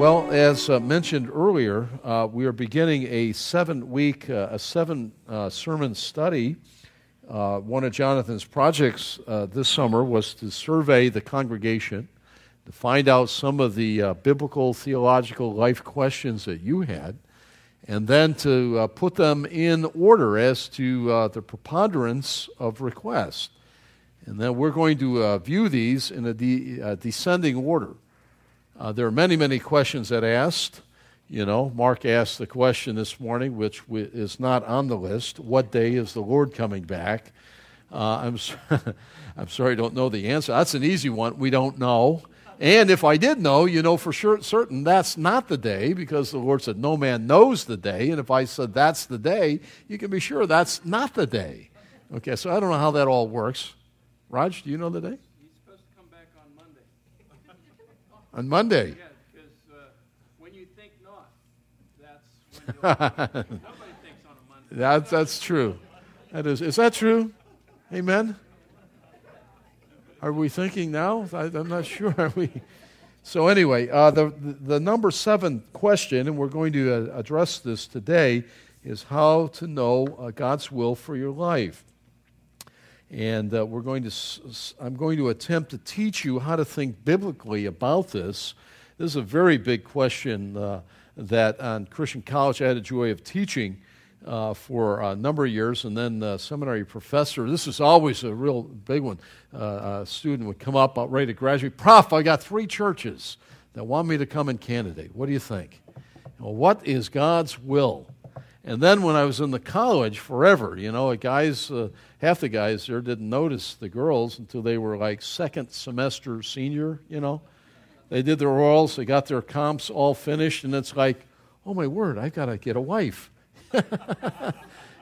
Well, as uh, mentioned earlier, uh, we are beginning a seven-week, uh, a seven-sermon uh, study. Uh, one of Jonathan's projects uh, this summer was to survey the congregation to find out some of the biblical, theological life questions that you had, and then to put them in order as to the preponderance of requests. And then we're going to view these in a de- descending order. Uh, there are many, many questions that asked. You know, Mark asked the question this morning, which is not on the list What day is the Lord coming back? Uh, I'm, I'm sorry, I don't know the answer. That's an easy one. We don't know. And if I did know, you know for sure, certain that's not the day because the Lord said, No man knows the day. And if I said that's the day, you can be sure that's not the day. Okay, so I don't know how that all works. Raj, do you know the day? On Monday. Yeah, because uh, when you think not, that's when nobody thinks on a Monday. That's, that's true. That is, is that true? Amen? Are we thinking now? I, am not sure. Are we? So, anyway, uh, the, the number seven question, and we're going to uh, address this today, is how to know uh, God's will for your life. And uh, we're going to, I'm going to attempt to teach you how to think biblically about this. This is a very big question uh, that on Christian College I had a joy of teaching uh, for a number of years, and then the seminary professor. This is always a real big one. Uh, a student would come up, ready to graduate. Prof, I got three churches that want me to come and candidate. What do you think? Well, what is God's will? And then when I was in the college, forever, you know, guys, uh, half the guys there didn't notice the girls until they were like second semester senior, you know. They did their orals, they got their comps all finished, and it's like, oh my word, I've got to get a wife.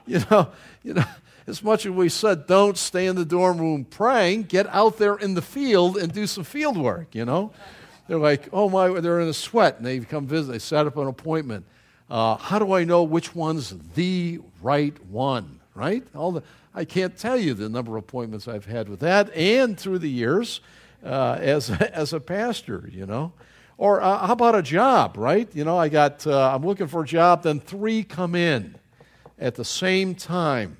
you know, you know, as much as we said, don't stay in the dorm room praying, get out there in the field and do some field work, you know. They're like, oh my, they're in a sweat, and they come visit, they set up an appointment uh, how do I know which one's the right one? Right? All the, I can't tell you the number of appointments I've had with that, and through the years uh, as as a pastor, you know. Or uh, how about a job? Right? You know, I got uh, I'm looking for a job, then three come in at the same time.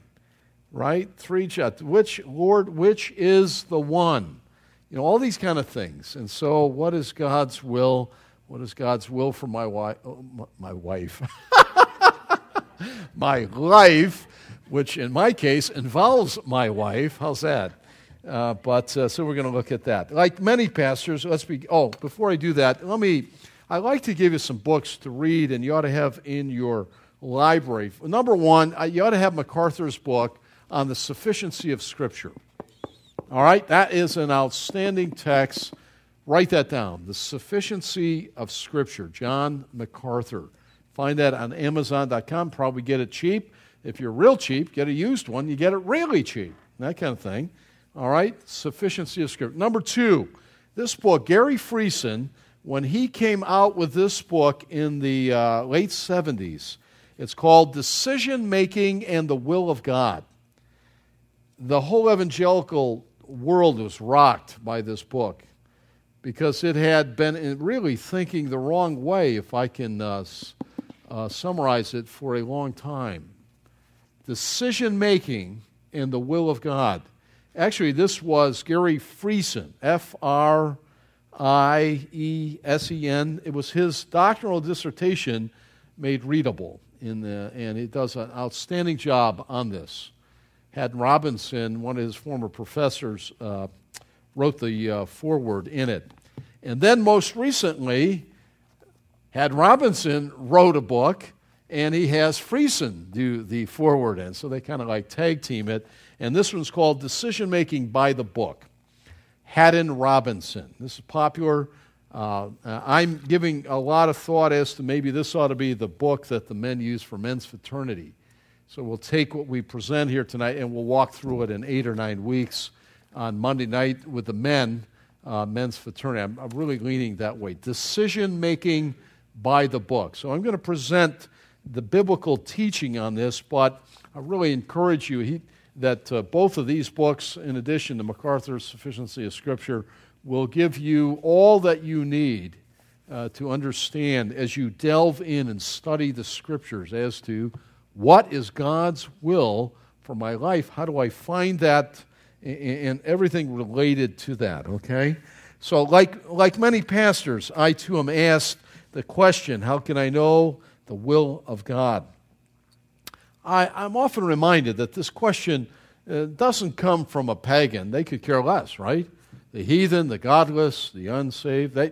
Right? Three jobs. Which Lord? Which is the one? You know, all these kind of things. And so, what is God's will? What is God's will for my wife? Oh, my wife. my life, which in my case involves my wife. How's that? Uh, but uh, so we're going to look at that. Like many pastors, let's be. Oh, before I do that, let me. I like to give you some books to read, and you ought to have in your library. Number one, uh, you ought to have MacArthur's book on the sufficiency of Scripture. All right, that is an outstanding text Write that down. The Sufficiency of Scripture, John MacArthur. Find that on Amazon.com. Probably get it cheap. If you're real cheap, get a used one. You get it really cheap. That kind of thing. All right? Sufficiency of Scripture. Number two, this book, Gary Friesen, when he came out with this book in the uh, late 70s, it's called Decision Making and the Will of God. The whole evangelical world was rocked by this book because it had been really thinking the wrong way, if I can uh, uh, summarize it, for a long time. Decision making in the will of God. Actually, this was Gary Friesen, F R I E S E N. It was his doctoral dissertation made readable, in the, and he does an outstanding job on this. Haddon Robinson, one of his former professors, uh, wrote the uh, foreword in it. And then most recently, Haddon Robinson wrote a book, and he has Friesen do the foreword in. So they kind of like tag team it. And this one's called Decision Making by the Book. Haddon Robinson. This is popular. Uh, I'm giving a lot of thought as to maybe this ought to be the book that the men use for men's fraternity. So we'll take what we present here tonight and we'll walk through it in eight or nine weeks on Monday night with the men, uh, men's fraternity. I'm, I'm really leaning that way. Decision making by the book. So I'm going to present the biblical teaching on this, but I really encourage you he, that uh, both of these books, in addition to MacArthur's Sufficiency of Scripture, will give you all that you need uh, to understand as you delve in and study the Scriptures as to what is God's will for my life. How do I find that and everything related to that, okay? So, like, like many pastors, I too am asked the question how can I know the will of God? I, I'm often reminded that this question uh, doesn't come from a pagan. They could care less, right? The heathen, the godless, the unsaved, they,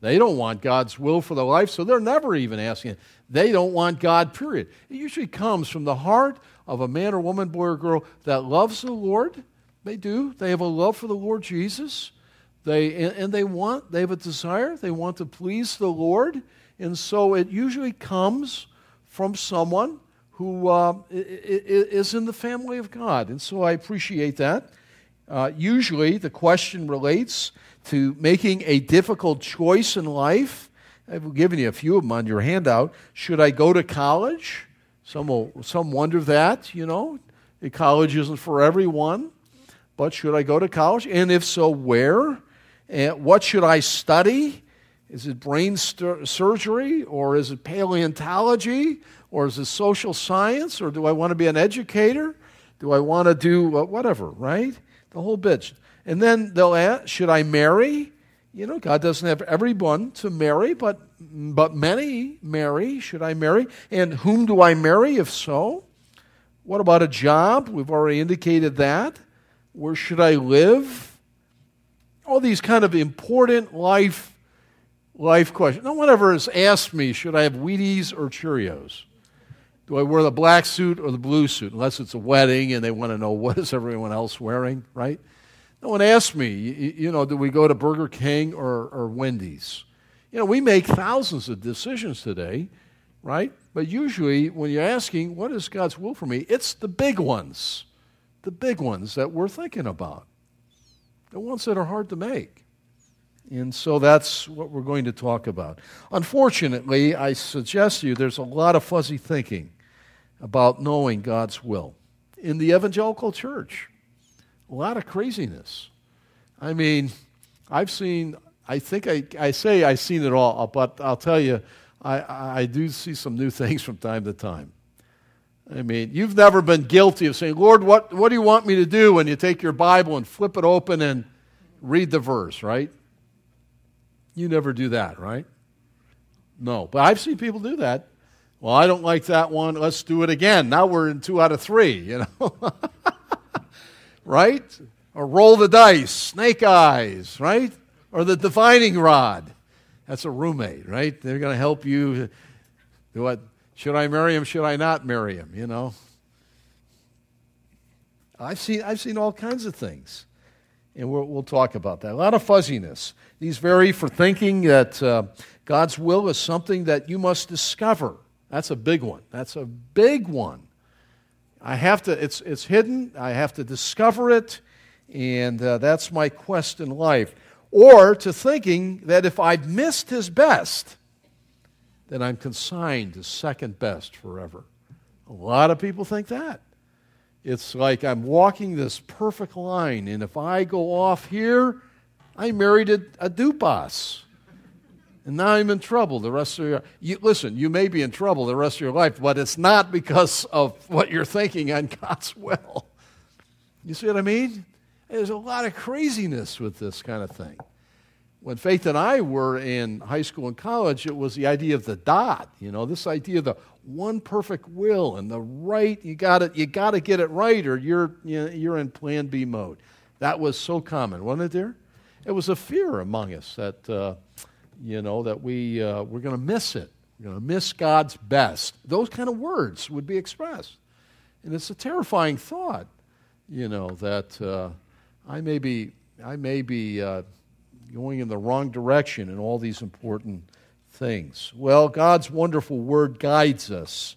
they don't want God's will for their life, so they're never even asking. It. They don't want God, period. It usually comes from the heart of a man or woman, boy or girl that loves the Lord. They do. They have a love for the Lord Jesus. They, and, and they want, they have a desire, they want to please the Lord. And so it usually comes from someone who uh, is in the family of God. And so I appreciate that. Uh, usually the question relates to making a difficult choice in life. I've given you a few of them on your handout. Should I go to college? Some, will, some wonder that, you know. College isn't for everyone. But should I go to college? And if so, where? And what should I study? Is it brain st- surgery or is it paleontology or is it social science or do I want to be an educator? Do I want to do uh, whatever, right? The whole bitch. And then they'll ask, should I marry? You know, God doesn't have everyone to marry, but, but many marry. Should I marry? And whom do I marry if so? What about a job? We've already indicated that. Where should I live? All these kind of important life, life questions. No one ever has asked me, should I have Wheaties or Cheerios? Do I wear the black suit or the blue suit? Unless it's a wedding and they want to know what is everyone else wearing, right? No one asked me, you know, do we go to Burger King or, or Wendy's? You know, we make thousands of decisions today, right? But usually, when you're asking, what is God's will for me? It's the big ones the big ones that we're thinking about, the ones that are hard to make. And so that's what we're going to talk about. Unfortunately, I suggest to you there's a lot of fuzzy thinking about knowing God's will in the evangelical church. A lot of craziness. I mean, I've seen, I think I, I say I've seen it all, but I'll tell you, I, I do see some new things from time to time. I mean, you've never been guilty of saying, Lord, what, what do you want me to do? when you take your Bible and flip it open and read the verse, right? You never do that, right? No. But I've seen people do that. Well, I don't like that one. Let's do it again. Now we're in two out of three, you know? right? Or roll the dice, snake eyes, right? Or the divining rod. That's a roommate, right? They're going to help you do what? Should I marry him? Should I not marry him? You know? I've seen, I've seen all kinds of things. And we'll, we'll talk about that. A lot of fuzziness. These vary for thinking that uh, God's will is something that you must discover. That's a big one. That's a big one. I have to, it's, it's hidden. I have to discover it. And uh, that's my quest in life. Or to thinking that if I've missed his best, then I'm consigned to second best forever. A lot of people think that. It's like I'm walking this perfect line, and if I go off here, I married a, a Dupas. And now I'm in trouble the rest of your you, Listen, you may be in trouble the rest of your life, but it's not because of what you're thinking on God's will. You see what I mean? There's a lot of craziness with this kind of thing when Faith and I were in high school and college, it was the idea of the dot. You know, this idea of the one perfect will and the right. You got it. You got to get it right, or you're you're in Plan B mode. That was so common, wasn't it? dear? it was a fear among us that uh, you know that we uh, we're going to miss it. We're going to miss God's best. Those kind of words would be expressed, and it's a terrifying thought. You know that uh, I may be I may be uh, going in the wrong direction in all these important things? Well, God's wonderful word guides us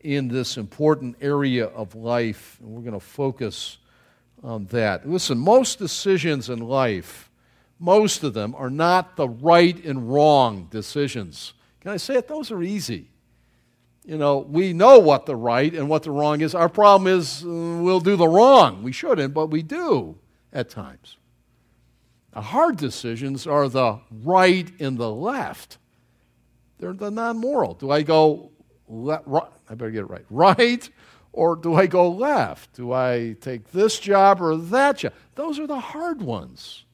in this important area of life, and we're going to focus on that. Listen, most decisions in life, most of them, are not the right and wrong decisions. Can I say it? Those are easy. You know, we know what the right and what the wrong is. Our problem is uh, we'll do the wrong. We shouldn't, but we do at times. The hard decisions are the right and the left. They're the non moral. Do I go le- right? I better get it right. Right or do I go left? Do I take this job or that job? Those are the hard ones.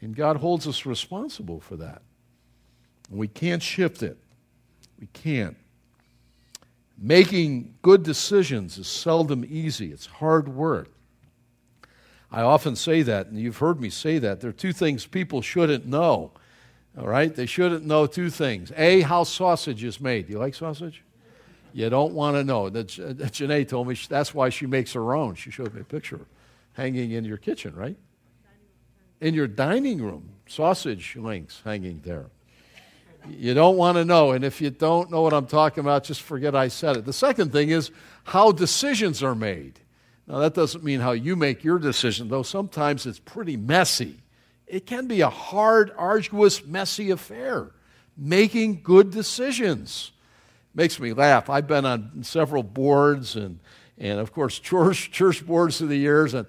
And God holds us responsible for that. we can't shift it. We can't. Making good decisions is seldom easy, it's hard work. I often say that, and you've heard me say that. There are two things people shouldn't know. All right? They shouldn't know two things. A, how sausage is made. Do you like sausage? You don't want to know. That Janae told me that's why she makes her own. She showed me a picture hanging in your kitchen, right? In your dining room, sausage links hanging there. You don't want to know. And if you don't know what I'm talking about, just forget I said it. The second thing is how decisions are made. Now, that doesn't mean how you make your decision, though sometimes it's pretty messy. It can be a hard, arduous, messy affair, making good decisions. Makes me laugh. I've been on several boards and, and of course, church, church boards through the years, and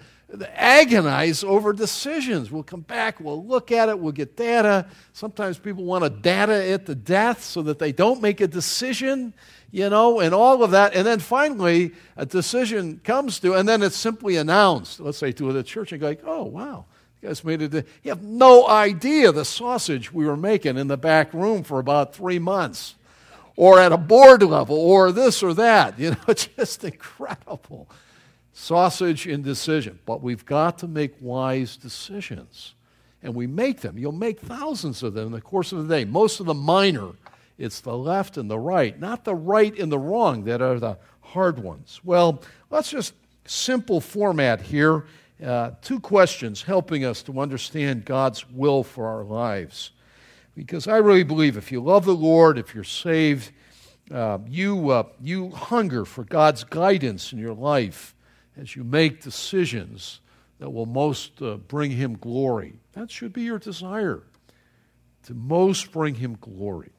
agonize over decisions. We'll come back, we'll look at it, we'll get data. Sometimes people want to data it to death so that they don't make a decision you know, and all of that. And then finally, a decision comes to, and then it's simply announced, let's say to the church, and go like, oh, wow, you guys made it. You have no idea the sausage we were making in the back room for about three months, or at a board level, or this or that. You know, just incredible. Sausage indecision. But we've got to make wise decisions. And we make them. You'll make thousands of them in the course of the day, most of them minor it's the left and the right, not the right and the wrong that are the hard ones. Well, let's just simple format here. Uh, two questions helping us to understand God's will for our lives. Because I really believe if you love the Lord, if you're saved, uh, you, uh, you hunger for God's guidance in your life as you make decisions that will most uh, bring Him glory. That should be your desire, to most bring Him glory.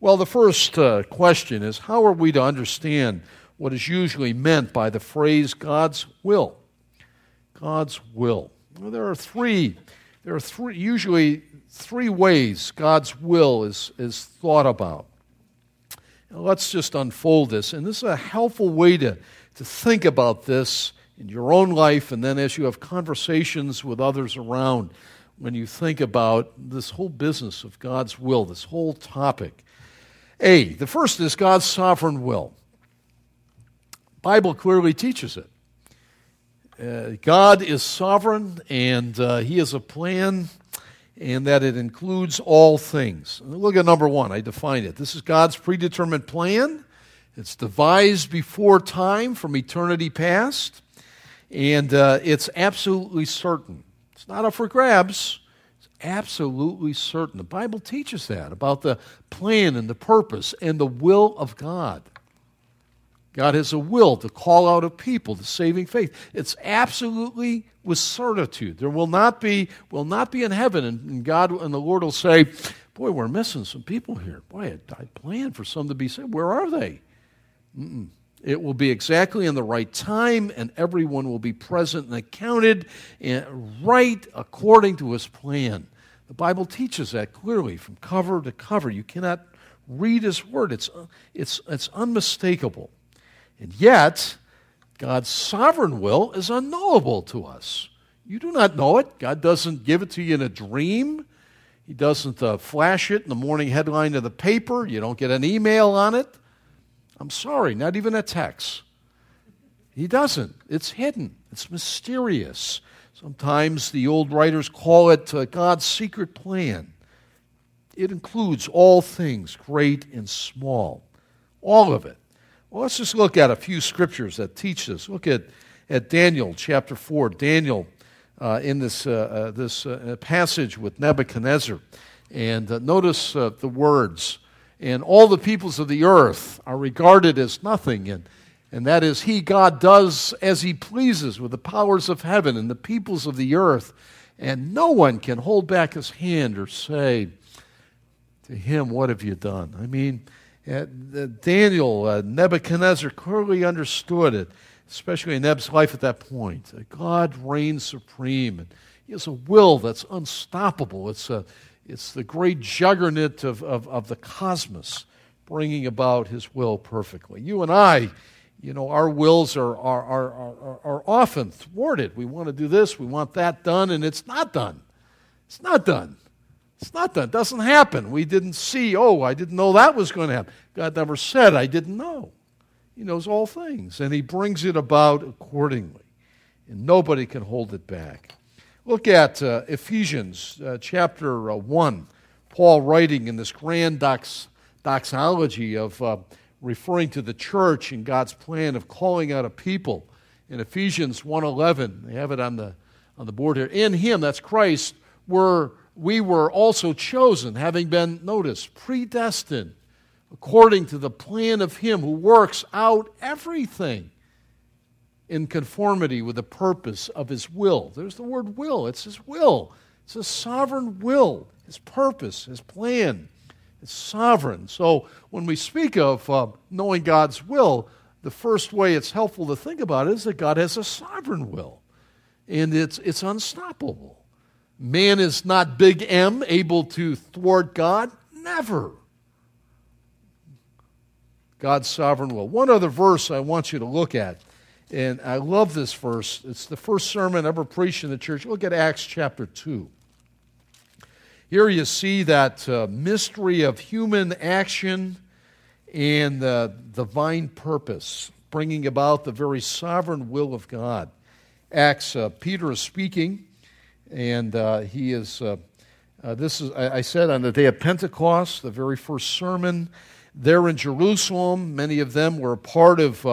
Well, the first uh, question is how are we to understand what is usually meant by the phrase God's will? God's will. Well, there are three. There are three, usually three ways God's will is, is thought about. Now, let's just unfold this. And this is a helpful way to, to think about this in your own life and then as you have conversations with others around when you think about this whole business of God's will, this whole topic. A, the first is God's sovereign will. Bible clearly teaches it. Uh, God is sovereign and uh, he has a plan and that it includes all things. Look at number 1. I define it. This is God's predetermined plan. It's devised before time from eternity past and uh, it's absolutely certain. It's not up for grabs It's absolutely certain. The Bible teaches that about the plan and the purpose and the will of God. God has a will to call out a people to saving faith. It's absolutely with certitude. There will not be will not be in heaven, and God and the Lord will say, "Boy, we're missing some people here. Boy, I, I planned for some to be saved. Where are they?" Mm-mm. It will be exactly in the right time, and everyone will be present and accounted and right according to his plan. The Bible teaches that clearly from cover to cover. You cannot read his word, it's, it's, it's unmistakable. And yet, God's sovereign will is unknowable to us. You do not know it. God doesn't give it to you in a dream. He doesn't uh, flash it in the morning headline of the paper. You don't get an email on it. I'm sorry, not even a text. He doesn't. It's hidden, it's mysterious. Sometimes the old writers call it uh, God's secret plan. It includes all things, great and small, all of it. Well, let's just look at a few scriptures that teach this. Look at, at Daniel chapter 4. Daniel uh, in this, uh, uh, this uh, passage with Nebuchadnezzar. And notice the words. And all the peoples of the earth are regarded as nothing. And, and that is, He, God, does as He pleases with the powers of heaven and the peoples of the earth. And no one can hold back his hand or say to him, What have you done? I mean, uh, Daniel, uh, Nebuchadnezzar clearly understood it, especially in Neb's life at that point. Uh, God reigns supreme. And he has a will that's unstoppable. It's, a, it's the great juggernaut of, of, of the cosmos bringing about his will perfectly. You and I, you know, our wills are, are, are, are, are often thwarted. We want to do this, we want that done, and it's not done. It's not done. It's not done. It doesn't happen. We didn't see, oh, I didn't know that was going to happen. God never said, I didn't know. He knows all things, and He brings it about accordingly. And nobody can hold it back. Look at uh, Ephesians uh, chapter uh, 1. Paul writing in this grand dox- doxology of uh, referring to the church and God's plan of calling out a people. In Ephesians 1:11, they have it on the on the board here. In him, that's Christ, were we were also chosen, having been notice predestined according to the plan of him who works out everything in conformity with the purpose of his will. There's the word will. It's his will. It's a sovereign will, his purpose, his plan. It's sovereign. So when we speak of uh, knowing God's will, the first way it's helpful to think about it is that God has a sovereign will, and it's, it's unstoppable. Man is not big M, able to thwart God. Never. God's sovereign will. One other verse I want you to look at, and I love this verse. It's the first sermon ever preached in the church. Look at Acts chapter 2. Here you see that uh, mystery of human action and the divine purpose, bringing about the very sovereign will of God. Acts, uh, Peter is speaking, and uh, he is, uh, uh, this is, I, I said, on the day of Pentecost, the very first sermon there in Jerusalem. Many of them were a part of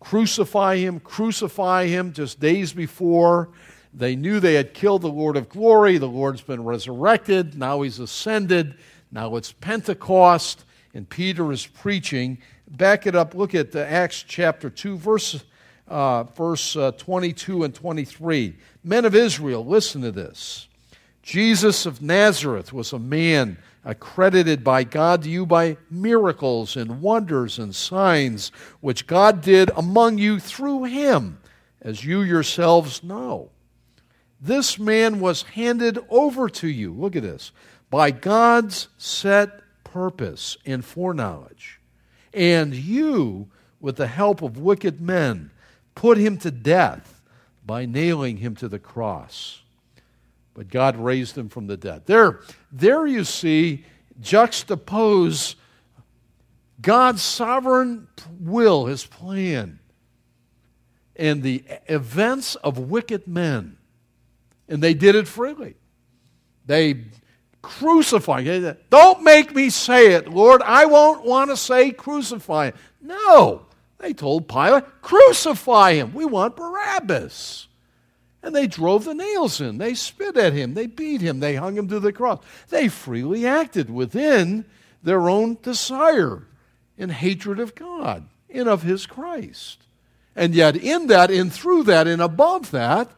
crucify him, crucify him just days before. They knew they had killed the Lord of glory. The Lord's been resurrected. Now he's ascended. Now it's Pentecost, and Peter is preaching. Back it up. Look at the Acts chapter 2, verse, uh, verse uh, 22 and 23. Men of Israel, listen to this. Jesus of Nazareth was a man accredited by God to you by miracles and wonders and signs which God did among you through him, as you yourselves know. This man was handed over to you, look at this, by God's set purpose and foreknowledge. And you, with the help of wicked men, put him to death by nailing him to the cross. But God raised him from the dead. There, there you see, juxtapose God's sovereign will, his plan, and the events of wicked men and they did it freely. They crucify. Don't make me say it, Lord. I won't want to say crucify. No. They told Pilate, crucify him. We want Barabbas. And they drove the nails in. They spit at him. They beat him. They hung him to the cross. They freely acted within their own desire and hatred of God and of his Christ. And yet, in that and through that and above that,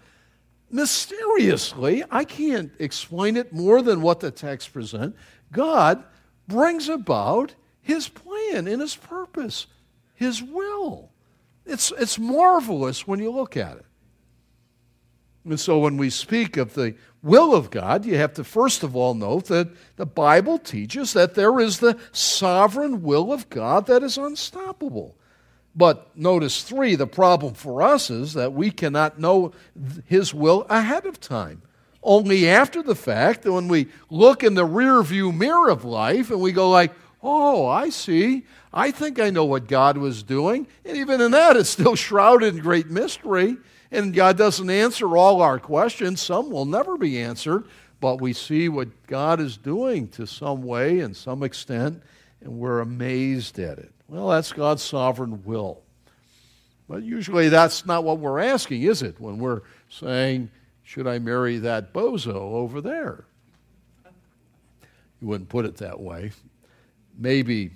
mysteriously, I can't explain it more than what the text present. God brings about his plan and his purpose, his will. It's, it's marvelous when you look at it. And so when we speak of the will of God, you have to first of all note that the Bible teaches that there is the sovereign will of God that is unstoppable. But notice three, the problem for us is that we cannot know His will ahead of time. Only after the fact, when we look in the rear view mirror of life and we go like, oh, I see. I think I know what God was doing. And even in that, it's still shrouded in great mystery. And God doesn't answer all our questions. Some will never be answered. But we see what God is doing to some way and some extent, and we're amazed at it. Well, that's God's sovereign will. But usually that's not what we're asking, is it? When we're saying, should I marry that bozo over there? You wouldn't put it that way. Maybe,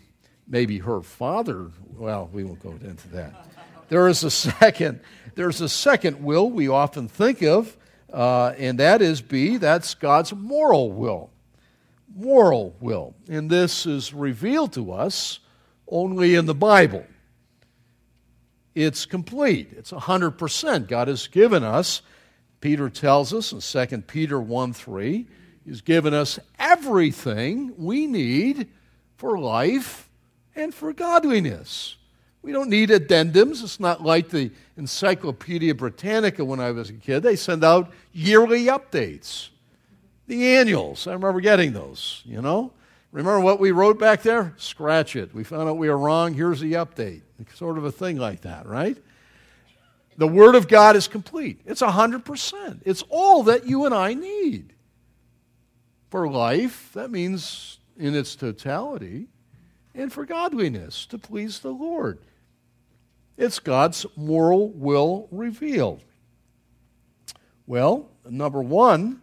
maybe her father. Well, we won't go into that. There is a second. There's a second will we often think of, uh, and that is B. That's God's moral will. Moral will, and this is revealed to us only in the Bible. It's complete. It's 100%. God has given us, Peter tells us in 2 Peter 1 3, He's given us everything we need for life and for godliness. We don't need addendums. It's not like the Encyclopedia Britannica when I was a kid. They send out yearly updates, the annuals. I remember getting those, you know. Remember what we wrote back there? Scratch it. We found out we were wrong. Here's the update. Sort of a thing like that, right? The Word of God is complete. It's 100%. It's all that you and I need for life. That means in its totality. And for godliness, to please the Lord. It's God's moral will revealed. Well, number one,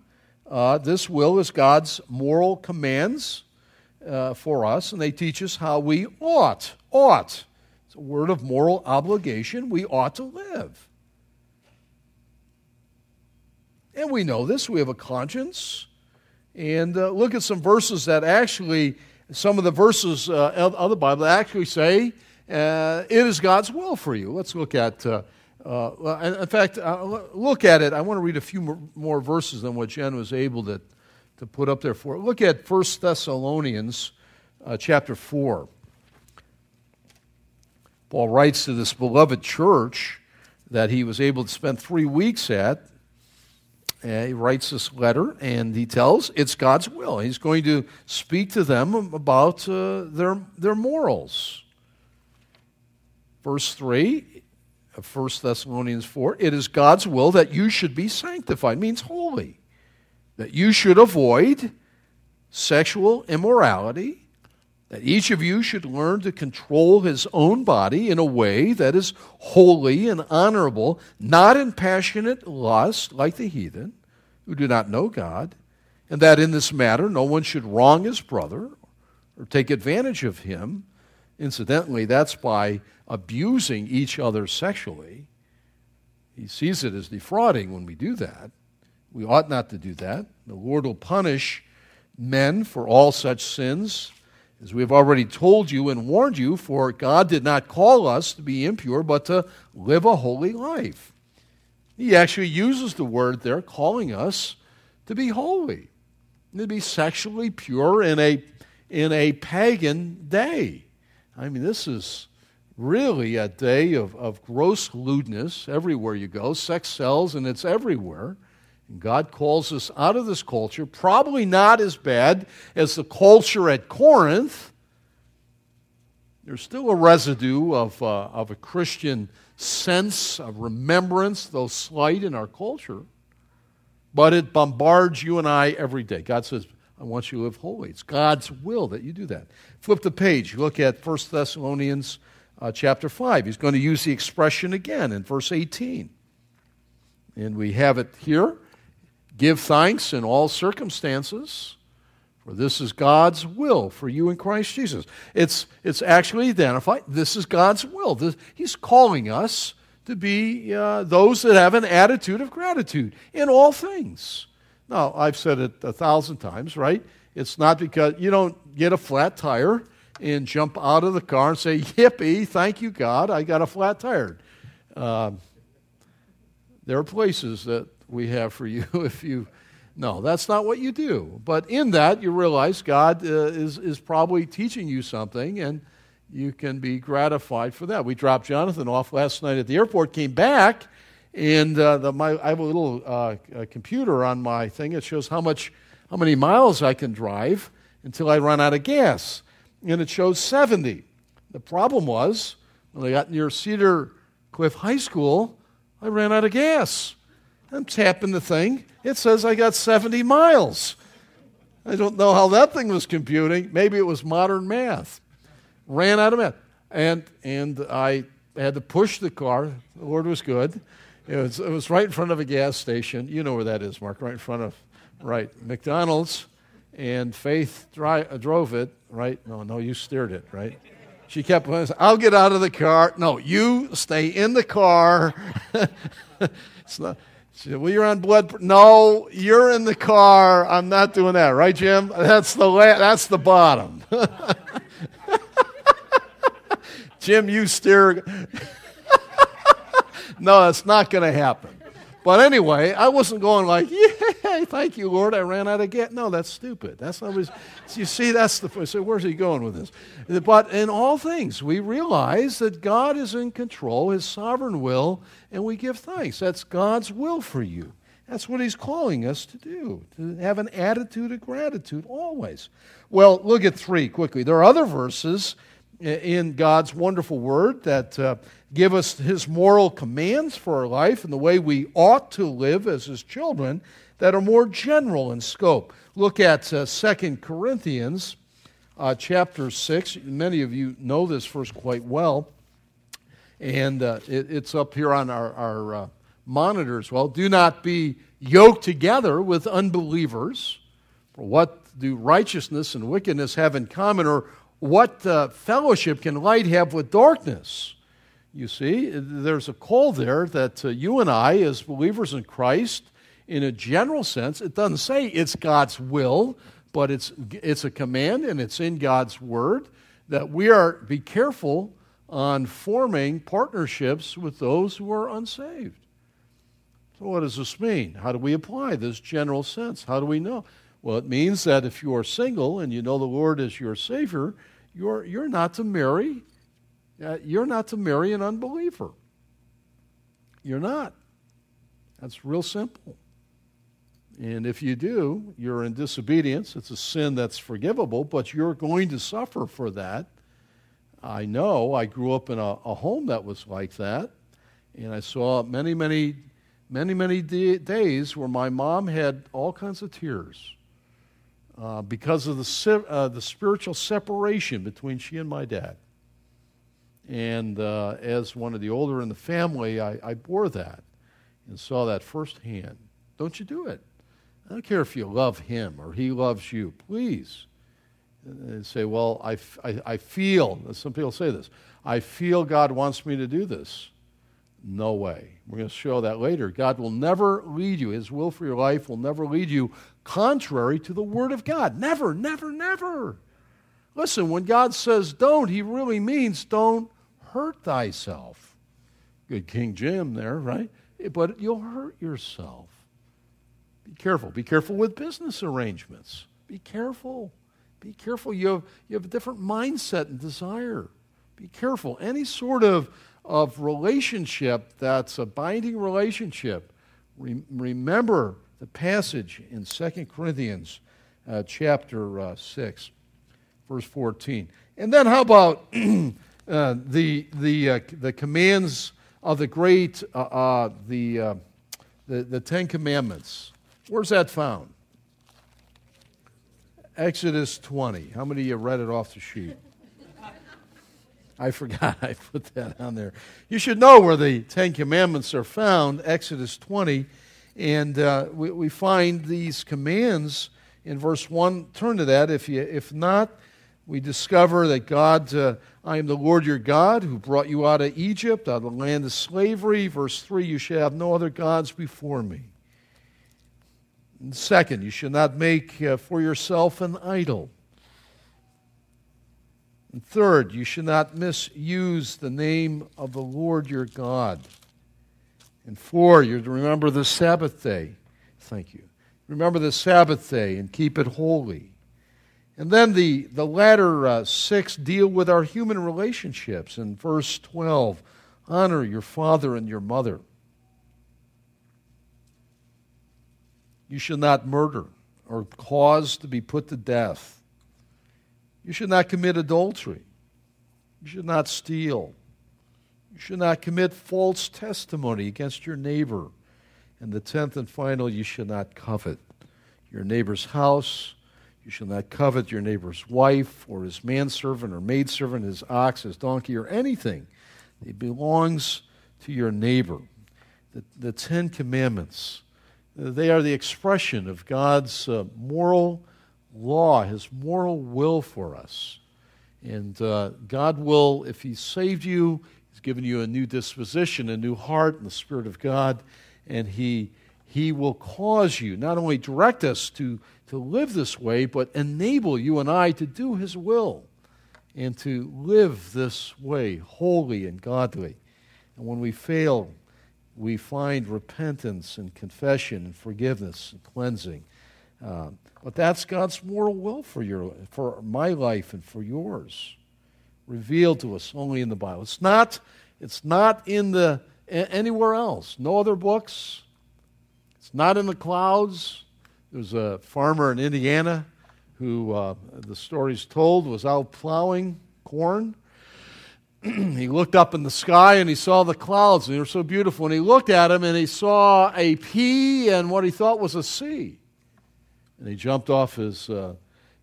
uh, this will is God's moral commands uh, for us, and they teach us how we ought, ought. It's a word of moral obligation. We ought to live. And we know this. We have a conscience. And uh, look at some verses that actually, some of the verses uh, of the Bible actually say uh, it is God's will for you. Let's look at, uh, uh, in fact, uh, look at it. I want to read a few more verses than what Jen was able to, to put up there for. Look at 1 Thessalonians uh, chapter 4. Paul writes to this beloved church that he was able to spend three weeks at. Uh, he writes this letter and he tells it's God's will. He's going to speak to them about uh, their, their morals. Verse 3 of 1 Thessalonians 4 it is God's will that you should be sanctified, means holy, that you should avoid sexual immorality, that each of you should learn to control his own body in a way that is holy and honorable, not in passionate lust like the heathen who do not know God, and that in this matter no one should wrong his brother or take advantage of him. Incidentally, that's by abusing each other sexually. He sees it as defrauding when we do that. We ought not to do that. The Lord will punish men for all such sins, as we have already told you and warned you, for God did not call us to be impure, but to live a holy life. He actually uses the word there, calling us to be holy, to be sexually pure in a, in a pagan day. I mean, this is really a day of, of gross lewdness everywhere you go. Sex sells and it's everywhere. And God calls us out of this culture, probably not as bad as the culture at Corinth. There's still a residue of, uh, of a Christian sense of remembrance, though slight in our culture. But it bombards you and I every day. God says, I want you to live holy. It's God's will that you do that. Flip the page. Look at 1 Thessalonians uh, chapter 5. He's going to use the expression again in verse 18. And we have it here Give thanks in all circumstances, for this is God's will for you in Christ Jesus. It's, it's actually identified. This is God's will. This, he's calling us to be uh, those that have an attitude of gratitude in all things. Now, I've said it a thousand times, right? It's not because you don't get a flat tire and jump out of the car and say, Yippee, thank you, God, I got a flat tire. Uh, there are places that we have for you if you. No, that's not what you do. But in that, you realize God uh, is, is probably teaching you something, and you can be gratified for that. We dropped Jonathan off last night at the airport, came back, and uh, the, my, I have a little uh, computer on my thing. It shows how much, how many miles I can drive until I run out of gas and it shows 70. The problem was, when I got near Cedar Cliff High School, I ran out of gas. I'm tapping the thing. It says I got 70 miles. I don't know how that thing was computing. Maybe it was modern math. Ran out of math. And, and I had to push the car. The Lord was good. it, was, it was right in front of a gas station. You know where that is, Mark, right in front of, right, McDonald's. And Faith uh, drove it, right? No, no, you steered it, right? She kept I'll get out of the car. No, you stay in the car. it's not, she said, Well, you're on blood. No, you're in the car. I'm not doing that, right, Jim? That's the, la- that's the bottom. Jim, you steer. no, it's not going to happen. But anyway, I wasn't going like, "Yay, thank you, Lord, I ran out of gas." No, that's stupid. That's not. What you see, that's the. So where's he going with this? But in all things, we realize that God is in control, His sovereign will, and we give thanks. That's God's will for you. That's what He's calling us to do. To have an attitude of gratitude always. Well, look at three quickly. There are other verses in God's wonderful word that uh, give us his moral commands for our life and the way we ought to live as his children that are more general in scope. Look at uh, 2 Corinthians uh, chapter 6. Many of you know this verse quite well, and uh, it, it's up here on our, our uh, monitors. Well, do not be yoked together with unbelievers. For what do righteousness and wickedness have in common, or what uh, fellowship can light have with darkness? You see, there's a call there that uh, you and I, as believers in Christ, in a general sense, it doesn't say it's God's will, but it's, it's a command and it's in God's word that we are be careful on forming partnerships with those who are unsaved. So, what does this mean? How do we apply this general sense? How do we know? Well, it means that if you are single and you know the Lord is your Savior, you're, you're not to marry. Uh, you're not to marry an unbeliever. You're not. That's real simple. And if you do, you're in disobedience. It's a sin that's forgivable, but you're going to suffer for that. I know. I grew up in a, a home that was like that. And I saw many, many, many, many days where my mom had all kinds of tears uh, because of the, uh, the spiritual separation between she and my dad. And uh, as one of the older in the family, I, I, bore that and saw that firsthand. Don't you do it. I don't care if you love him or he loves you. Please. And say, well, I, I, I feel, some people say this, I feel God wants me to do this. No way. We're going to show that later. God will never lead you. His will for your life will never lead you contrary to the Word of God. Never, never, never. Listen, when God says don't, He really means don't hurt thyself. Good King Jim there, right? But you'll hurt yourself. Be careful. Be careful with business arrangements. Be careful. Be careful. You have, you have a different mindset and desire. Be careful. Any sort of of relationship that's a binding relationship. Re- remember the passage in 2 Corinthians uh, chapter uh, 6, verse 14. And then how about uh, the, the, uh, the commands of the great, uh, uh, the, the, the Ten Commandments? Where's that found? Exodus 20. How many of you read it off the sheet? I forgot I put that on there. You should know where the Ten Commandments are found, Exodus 20. And uh, we, we find these commands in verse 1. Turn to that. If, you, if not, we discover that God, uh, I am the Lord your God who brought you out of Egypt, out of the land of slavery. Verse 3, you shall have no other gods before me. And second, you shall not make uh, for yourself an idol. And third, you should not misuse the name of the Lord your God. And four, you're to remember the Sabbath day. Thank you. Remember the Sabbath day and keep it holy. And then the, the latter uh, six deal with our human relationships. In verse 12, honor your father and your mother. You shall not murder or cause to be put to death. You should not commit adultery. You should not steal. You should not commit false testimony against your neighbor. And the tenth and final, you should not covet your neighbor's house. You shall not covet your neighbor's wife or his manservant or maidservant, his ox, his donkey, or anything that belongs to your neighbor. the, the Ten Commandments. They are the expression of God's uh, moral law, His moral will for us. And uh, God will, if He saved you, He's given you a new disposition, a new heart, and the Spirit of God, and He, he will cause you, not only direct us to, to live this way, but enable you and I to do His will and to live this way, holy and godly. And when we fail, we find repentance and confession and forgiveness and cleansing. Uh, but that's God's moral will for, your, for my life and for yours, revealed to us only in the Bible. It's not, it's not in the, anywhere else. No other books. It's not in the clouds. There's a farmer in Indiana who, uh, the story's told, was out plowing corn he looked up in the sky and he saw the clouds, and they were so beautiful. And he looked at them and he saw a P and what he thought was a C. And he jumped off his, uh,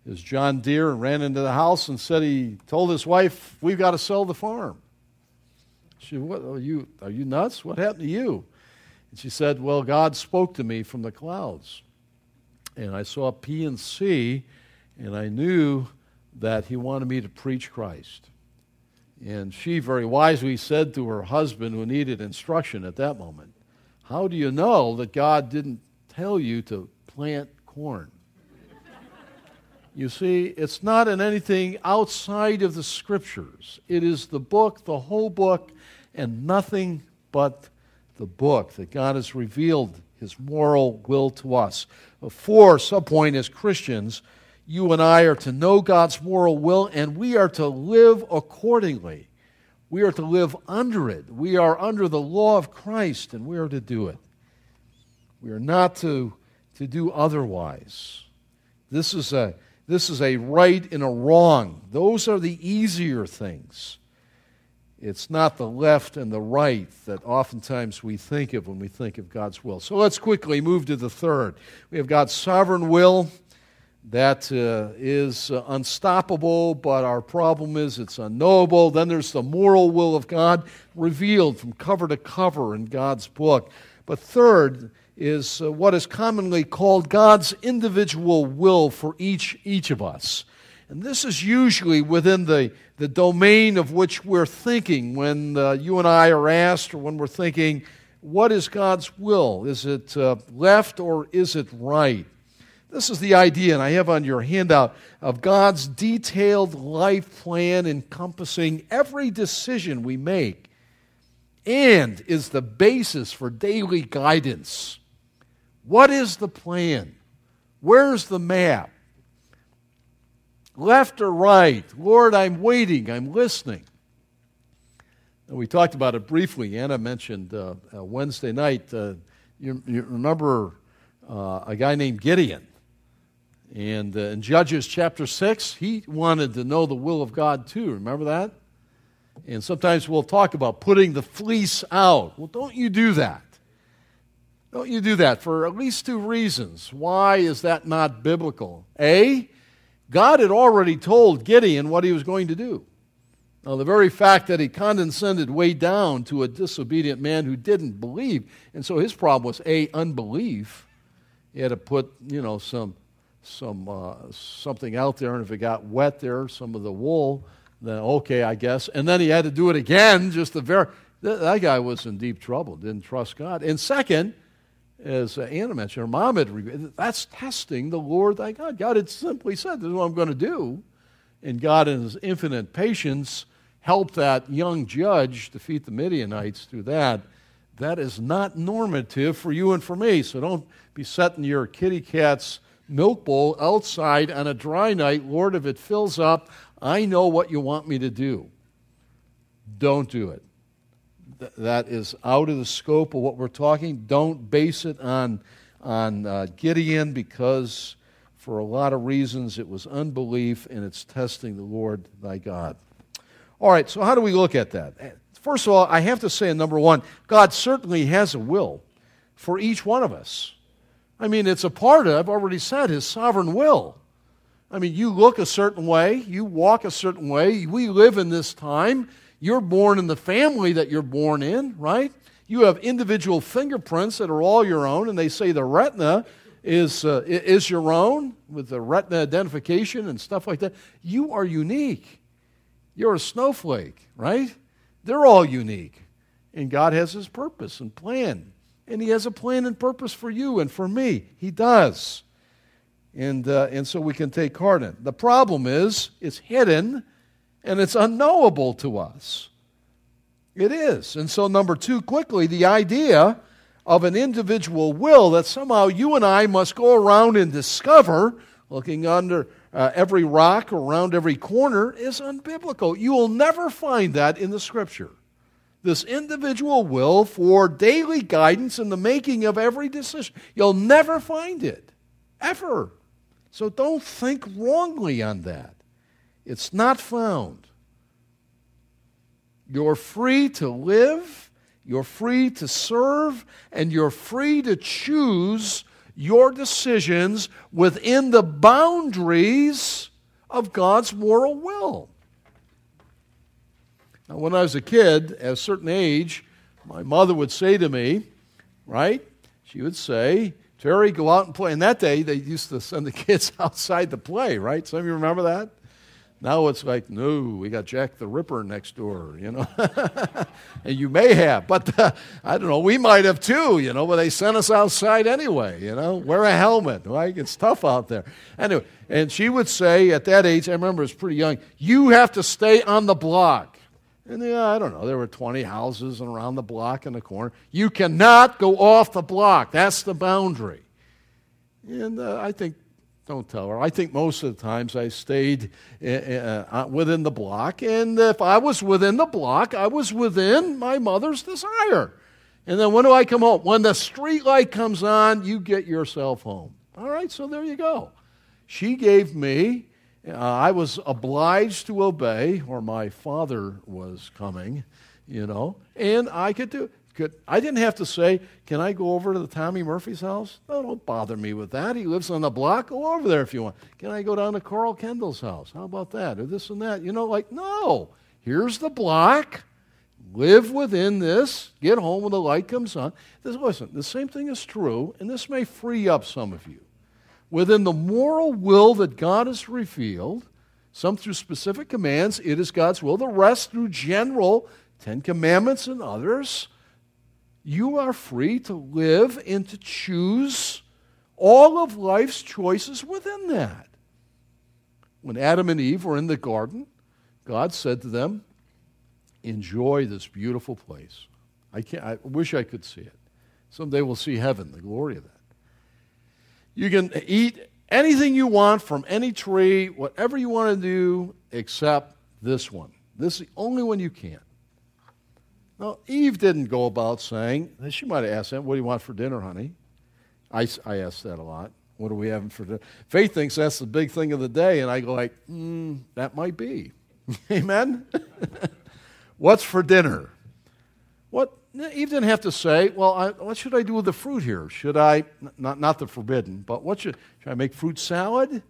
his John Deere and ran into the house and said he told his wife, We've got to sell the farm. She What are you are you nuts? What happened to you? And she said, Well, God spoke to me from the clouds. And I saw P and C, and I knew that he wanted me to preach Christ. And she very wisely said to her husband, who needed instruction at that moment, How do you know that God didn't tell you to plant corn? You see, it's not in anything outside of the scriptures. It is the book, the whole book, and nothing but the book that God has revealed his moral will to us. Four subpoint as Christians, you and I are to know God's moral will, and we are to live accordingly. We are to live under it. We are under the law of Christ, and we are to do it. We are not to, to do otherwise. This is, a, this is a right and a wrong. Those are the easier things. It's not the left and the right that oftentimes we think of when we think of God's will. So let's quickly move to the third. We have God's sovereign will that uh, is uh, unstoppable, but our problem is it's unknowable. Then there's the moral will of God revealed from cover to cover in God's book. But third is uh, what is commonly called God's individual will for each, each of us. And this is usually within the, the domain of which we're thinking when uh, you and I are asked, or when we're thinking, what is God's will? Is it uh, left or is it right? This is the idea, and I have on your handout of God's detailed life plan encompassing every decision we make and is the basis for daily guidance. What is the plan? Where's the map? Left or right? Lord, I'm waiting, I'm listening. And we talked about it briefly. Anna mentioned uh, uh, Wednesday night. Uh, you, you, remember uh, a guy named Gideon and uh, in Judges chapter 6, he wanted to know the will of God too. Remember that? And sometimes we'll talk about putting the fleece out. Well, don't you do that. Don't you do that for at least two reasons. Why is that not biblical? A, God had already told Gideon what he was going to do. Now, the very fact that he condescended way down to a disobedient man who didn't believe, and so his problem was A, unbelief. He had to put, you know, some some uh, something out there, and if it got wet there, some of the wool, then okay, I guess. And then he had to do it again. Just the very that, that guy was in deep trouble. Didn't trust God. And second, as uh, Anna mentioned, her mom had that's testing the Lord thy God. God had simply said, "This is what I'm going to do," and God, in His infinite patience, helped that young judge defeat the Midianites through that. That is not normative for you and for me. So don't be setting your kitty cats milk bowl outside on a dry night. Lord, if it fills up, I know what you want me to do. Don't do it. Th- that is out of the scope of what we're talking. Don't base it on, on uh, Gideon because, for a lot of reasons, it was unbelief and it's testing the Lord thy God. All right, so how do we look at that? First of all, I have to say, number one, God certainly has a will for each one of us. I mean, it's a part of, I've already said, his sovereign will. I mean, you look a certain way, you walk a certain way. We live in this time. You're born in the family that you're born in, right? You have individual fingerprints that are all your own, and they say the retina is, uh, is your own with the retina identification and stuff like that. You are unique. You're a snowflake, right? They're all unique. And God has His purpose and plan. And He has a plan and purpose for you and for me. He does. And, uh, and so we can take heart in. The problem is, it's hidden and it's unknowable to us. It is. And so, number two, quickly, the idea of an individual will that somehow you and I must go around and discover, looking under uh, every rock, around every corner, is unbiblical. You will never find that in the Scripture. This individual will for daily guidance in the making of every decision. You'll never find it, ever. So don't think wrongly on that. It's not found. You're free to live, you're free to serve, and you're free to choose your decisions within the boundaries of God's moral will. Now, when I was a kid, at a certain age, my mother would say to me, right? She would say, Terry, go out and play. And that day, they used to send the kids outside to play, right? Some of you remember that? Now it's like, no, we got Jack the Ripper next door, you know. and you may have, but uh, I don't know, we might have too, you know, but they sent us outside anyway, you know. Wear a helmet, right? It's tough out there. Anyway, and she would say at that age, I remember I was pretty young, you have to stay on the block. And yeah, I don't know, there were 20 houses around the block in the corner. You cannot go off the block. That's the boundary. And uh, I think don't tell her. I think most of the times I stayed uh, uh, within the block, and if I was within the block, I was within my mother's desire. And then when do I come home? When the street light comes on, you get yourself home. All right, so there you go. She gave me, uh, I was obliged to obey, or my father was coming, you know, and I could do could, I didn't have to say, Can I go over to the Tommy Murphy's house? No, don't bother me with that. He lives on the block. Go over there if you want. Can I go down to Carl Kendall's house? How about that? Or this and that. You know, like, no. Here's the block. Live within this. Get home when the light comes on. This, listen, the same thing is true, and this may free up some of you. Within the moral will that God has revealed, some through specific commands, it is God's will. The rest through general Ten Commandments and others you are free to live and to choose all of life's choices within that. When Adam and Eve were in the garden, God said to them, Enjoy this beautiful place. I, can't, I wish I could see it. Someday we'll see heaven, the glory of that. You can eat anything you want from any tree, whatever you want to do, except this one. This is the only one you can't. Now, Eve didn't go about saying, she might have asked him, What do you want for dinner, honey? I, I ask that a lot. What are we having for dinner? Faith thinks that's the big thing of the day, and I go like, mm, that might be. Amen? What's for dinner? What Eve didn't have to say, well, I, what should I do with the fruit here? Should I, not, not the forbidden, but what should, should I make fruit salad?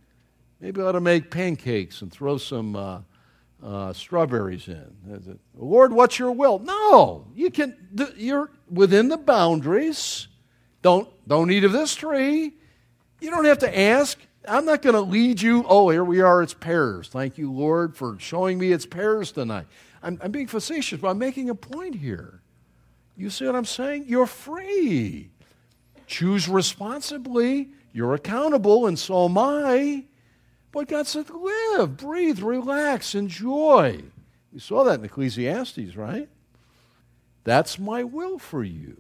Maybe I ought to make pancakes and throw some uh, uh, strawberries in. Lord, what's your will? No, you can. You're within the boundaries. Don't don't eat of this tree. You don't have to ask. I'm not going to lead you. Oh, here we are. It's pears. Thank you, Lord, for showing me it's pears tonight. I'm, I'm being facetious, but I'm making a point here. You see what I'm saying? You're free. Choose responsibly. You're accountable, and so am I. But God said, live, breathe, relax, enjoy. We saw that in Ecclesiastes, right? That's my will for you.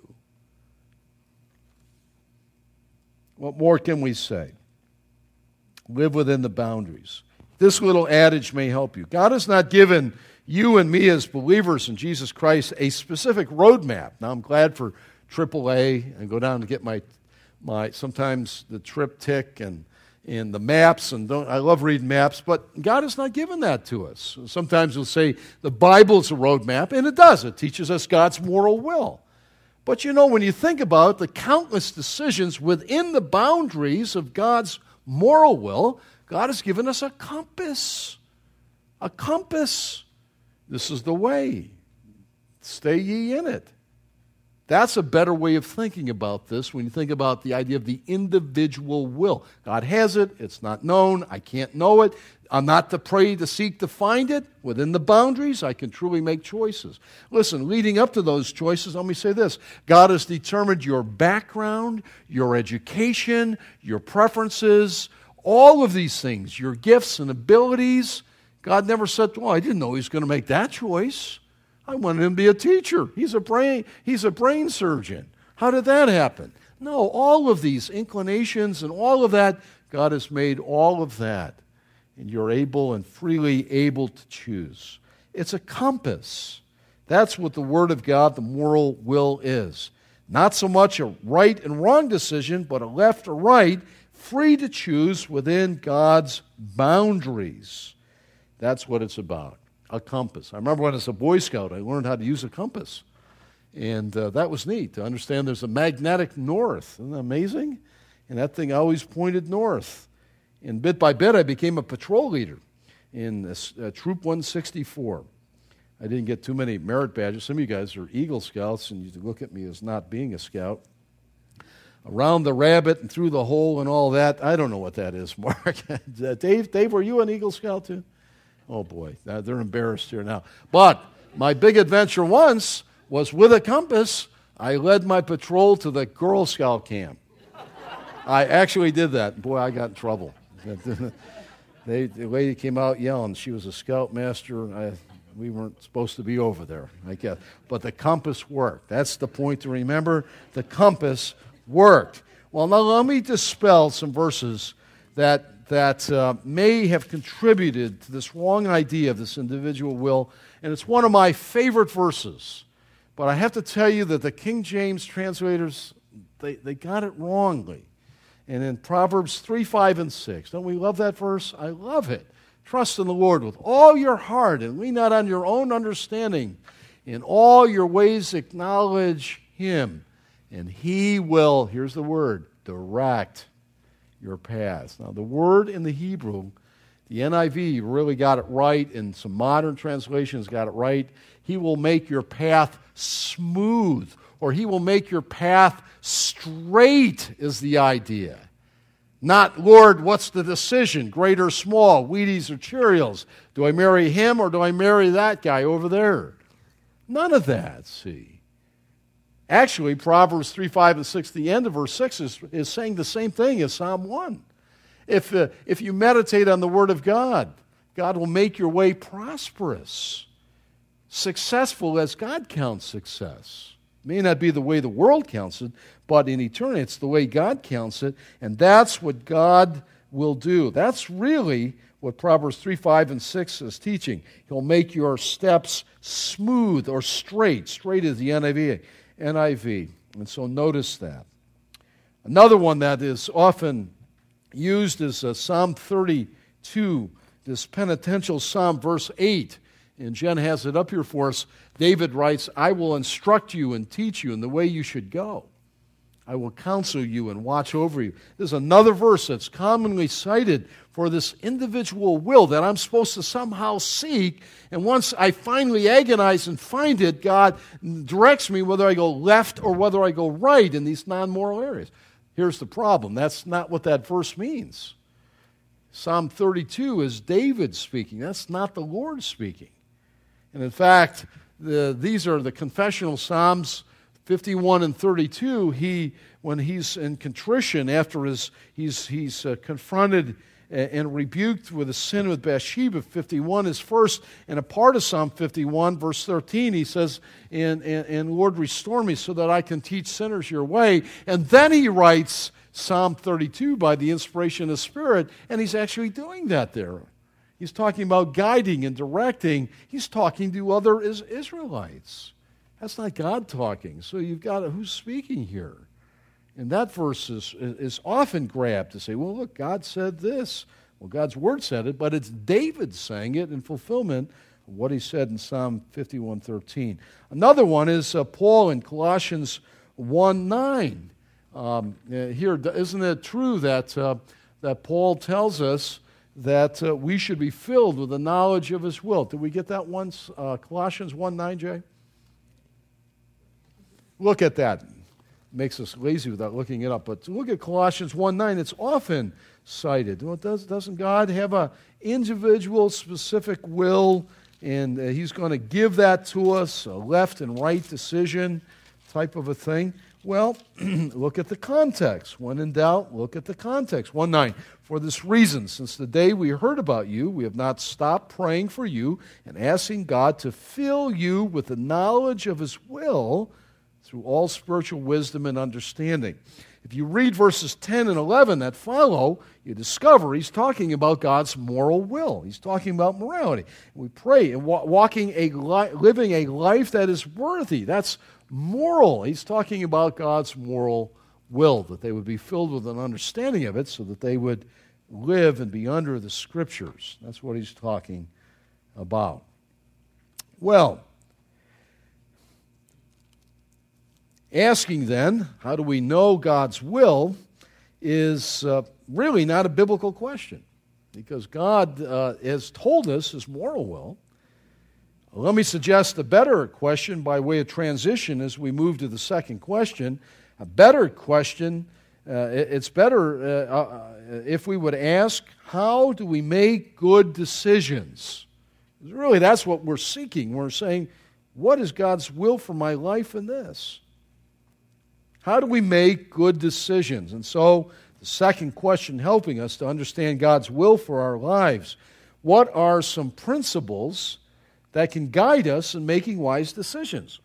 What more can we say? Live within the boundaries. This little adage may help you. God has not given you and me as believers in Jesus Christ a specific roadmap. Now, I'm glad for AAA and go down to get my, my sometimes the TripTik and and the maps, and I love reading maps, but God has not given that to us. Sometimes we'll say the Bible is a roadmap, and it does. It teaches us God's moral will. But you know, when you think about the countless decisions within the boundaries of God's moral will, God has given us a compass. A compass. This is the way. Stay ye in it. That's a better way of thinking about this when you think about the idea of the individual will. God has it, it's not known, I can't know it. I'm not to pray to seek to find it. Within the boundaries, I can truly make choices. Listen, leading up to those choices, let me say this God has determined your background, your education, your preferences, all of these things, your gifts and abilities. God never said, Well, I didn't know he was going to make that choice. I wanted him to be a teacher. He's a brain, he's a brain surgeon. How did that happen? No, all of these inclinations and all of that, God has made all of that and you're able and freely able to choose. It's a compass. That's what the Word of God, the moral will, is. Not so much a right and wrong decision, but a left or right, free to choose within God's boundaries. That's what it's about. A compass. I remember when I was a Boy Scout, I learned how to use a compass. And uh, that was neat to understand there's a magnetic north. Isn't that amazing? And that thing always pointed north. And bit by bit, I became a patrol leader in this, uh, Troop 164. I didn't get too many merit badges. Some of you guys are Eagle Scouts, and you look at me as not being a scout. Around the rabbit and through the hole and all that. I don't know what that is, Mark. Dave, Dave, were you an Eagle Scout too? Oh boy, they're embarrassed here now. But my big adventure once was with a compass. I led my patrol to the Girl Scout camp. I actually did that. Boy, I got in trouble. they, the lady came out yelling. She was a scoutmaster. We weren't supposed to be over there, I guess. But the compass worked. That's the point to remember. The compass worked. Well, now let me dispel some verses that, that uh, may have contributed to this wrong idea of this individual will. And it's one of my favorite verses. But I have to tell you that the King James translators, they, they got it wrongly. And in Proverbs 3, 5, and 6, don't we love that verse? I love it. Trust in the Lord with all your heart and lean not on your own understanding. In all your ways acknowledge Him, and He will, here's the word, direct your paths. Now, the word in the Hebrew, the NIV really got it right, and some modern translations got it right. He will make your path smooth or he will make your path straight, is the idea. Not, Lord, what's the decision, great or small, Wheaties or Cheerios? Do I marry him or do I marry that guy over there? None of that, see. Actually, Proverbs 3, 5, and 6, the end of verse 6 is, is saying the same thing as Psalm 1. If, uh, if you meditate on the Word of God, God will make your way prosperous, successful as God counts success. It May not be the way the world counts it, but in eternity, it's the way God counts it, and that's what God will do. That's really what Proverbs 3, 5, and 6 is teaching. He'll make your steps smooth or straight. Straight is the NIV. NIV. And so notice that. Another one that is often used is uh, Psalm 32, this penitential psalm, verse 8 and Jen has it up here for us. David writes, I will instruct you and teach you in the way you should go. I will counsel you and watch over you. There's another verse that's commonly cited for this individual will that I'm supposed to somehow seek. And once I finally agonize and find it, God directs me whether I go left or whether I go right in these non moral areas. Here's the problem that's not what that verse means. Psalm 32 is David speaking, that's not the Lord speaking. And in fact, the, these are the confessional Psalms 51 and 32. He, when he's in contrition after his, he's, he's uh, confronted and rebuked with a sin with Bathsheba. 51 is first, and a part of Psalm 51, verse 13, he says, and, and, and, Lord, restore me so that I can teach sinners your way. And then he writes Psalm 32 by the inspiration of the Spirit, and he's actually doing that there. He's talking about guiding and directing. He's talking to other Israelites. That's not God talking. So you've got who's speaking here? And that verse is, is often grabbed to say, well, look, God said this. Well, God's word said it, but it's David saying it in fulfillment of what he said in Psalm 51:13. Another one is uh, Paul in Colossians 1 9. Um, uh, here, isn't it true that, uh, that Paul tells us that uh, we should be filled with the knowledge of his will. Did we get that once? Uh, Colossians 1 9, Jay? Look at that. It makes us lazy without looking it up. But look at Colossians 1 9. It's often cited. Well, does, doesn't God have an individual, specific will? And uh, He's going to give that to us, a left and right decision type of a thing. Well, look at the context. When in doubt, look at the context. 1 9. For this reason, since the day we heard about you, we have not stopped praying for you and asking God to fill you with the knowledge of His will through all spiritual wisdom and understanding. If you read verses 10 and 11 that follow, you discover he's talking about God's moral will. He's talking about morality. We pray and walking a li- living a life that is worthy. That's moral. He's talking about God's moral will, that they would be filled with an understanding of it so that they would live and be under the scriptures. That's what he's talking about. Well, asking then, how do we know God's will, is uh, really not a biblical question because God uh, has told us his moral will. Let me suggest a better question by way of transition as we move to the second question. A better question, uh, it's better uh, uh, if we would ask, how do we make good decisions? Really, that's what we're seeking. We're saying, what is God's will for my life in this? How do we make good decisions? And so, the second question helping us to understand God's will for our lives what are some principles that can guide us in making wise decisions.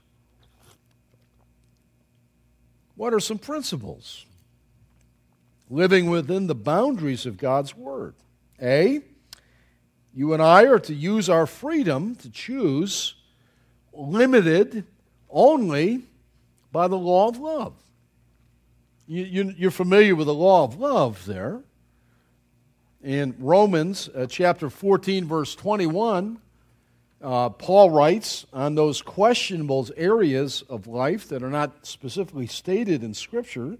What are some principles? Living within the boundaries of God's Word. A, you and I are to use our freedom to choose, limited only by the law of love. You, are familiar with the law of love there. In Romans uh, chapter 14, verse 21, uh, Paul writes on those questionable areas of life that are not specifically stated in Scripture.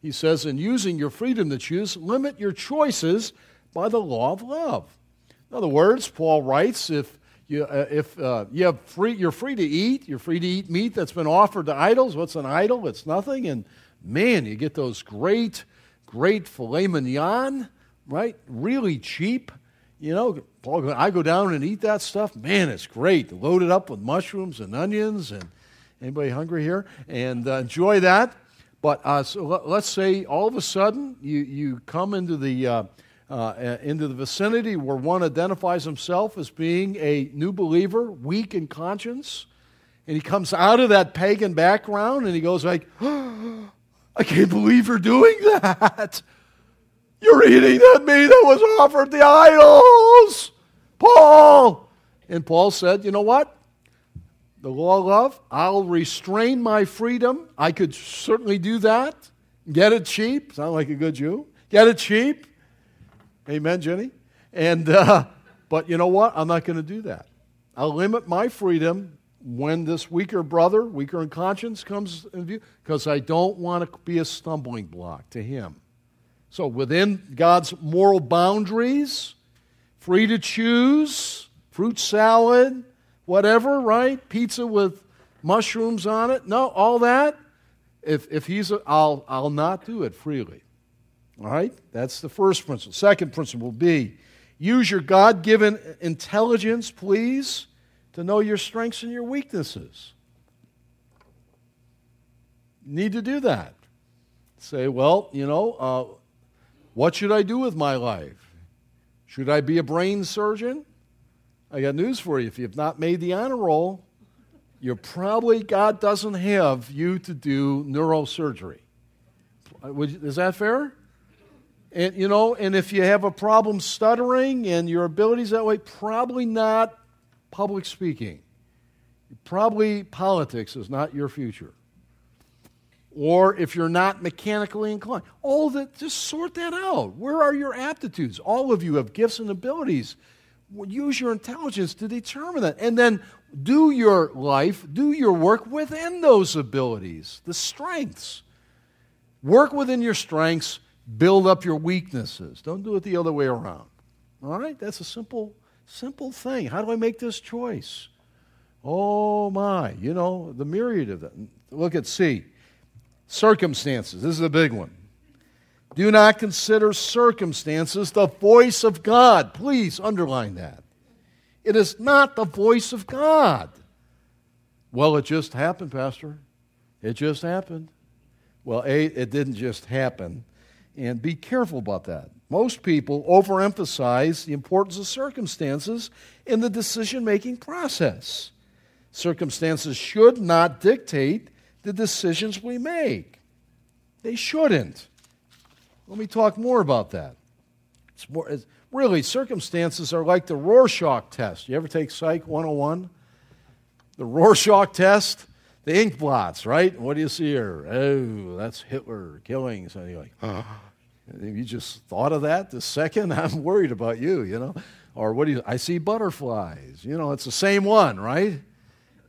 He says, in using your freedom to choose, limit your choices by the law of love. In other words, Paul writes, if you, uh, if uh, you have free, you're free to eat, you're free to eat meat that's been offered to idols. What's an idol? It's nothing. And man, you get those great, great filet mignon, right? Really cheap. You know, I go down and eat that stuff. Man, it's great. Load it up with mushrooms and onions. And anybody hungry here? And uh, enjoy that. But uh, so let, us say all of a sudden you, you come into the, uh, uh, into the vicinity where one identifies himself as being a new believer, weak in conscience. And he comes out of that pagan background and he goes like, oh, I can't believe you're doing that. You're eating that meat that was offered the idols. Paul. And Paul said, You know what? The law of love, I'll restrain my freedom. I could certainly do that. Get it cheap. Sound like a good Jew. Get it cheap. Amen, Jenny. And, uh, but you know what? I'm not going to do that. I'll limit my freedom when this weaker brother, weaker in conscience, comes in view, because I don't want to be a stumbling block to him. So, within God's moral boundaries, free to choose, fruit salad, whatever, right? Pizza with mushrooms on it. No, all that. If, if he's, a, I'll, I'll not do it freely. All right? That's the first principle. Second principle B use your God given intelligence, please, to know your strengths and your weaknesses. need to do that. Say, well, you know, uh, what should I do with my life? Should I be a brain surgeon? I got news for you. If you've not made the honor roll, you're probably, God doesn't have you to do neurosurgery. Is that fair? And, you know, and if you have a problem stuttering and your abilities that way, probably not public speaking. Probably politics is not your future or if you're not mechanically inclined. All that, just sort that out. Where are your aptitudes? All of you have gifts and abilities. Use your intelligence to determine that. And then do your life, do your work within those abilities, the strengths. Work within your strengths, build up your weaknesses. Don't do it the other way around. All right? That's a simple, simple thing. How do I make this choice? Oh, my, you know, the myriad of them. Look at C. Circumstances. This is a big one. Do not consider circumstances the voice of God. Please underline that. It is not the voice of God. Well, it just happened, Pastor. It just happened. Well, A, it didn't just happen. And be careful about that. Most people overemphasize the importance of circumstances in the decision making process. Circumstances should not dictate the decisions we make. They shouldn't. Let me talk more about that. It's more, it's, really, circumstances are like the Rorschach test. You ever take Psych 101? The Rorschach test, the ink blots, right? What do you see here? Oh, that's Hitler killing. So you're uh-huh. like, oh. you just thought of that the second? I'm worried about you, you know? Or what do you, I see butterflies. You know, it's the same one, right?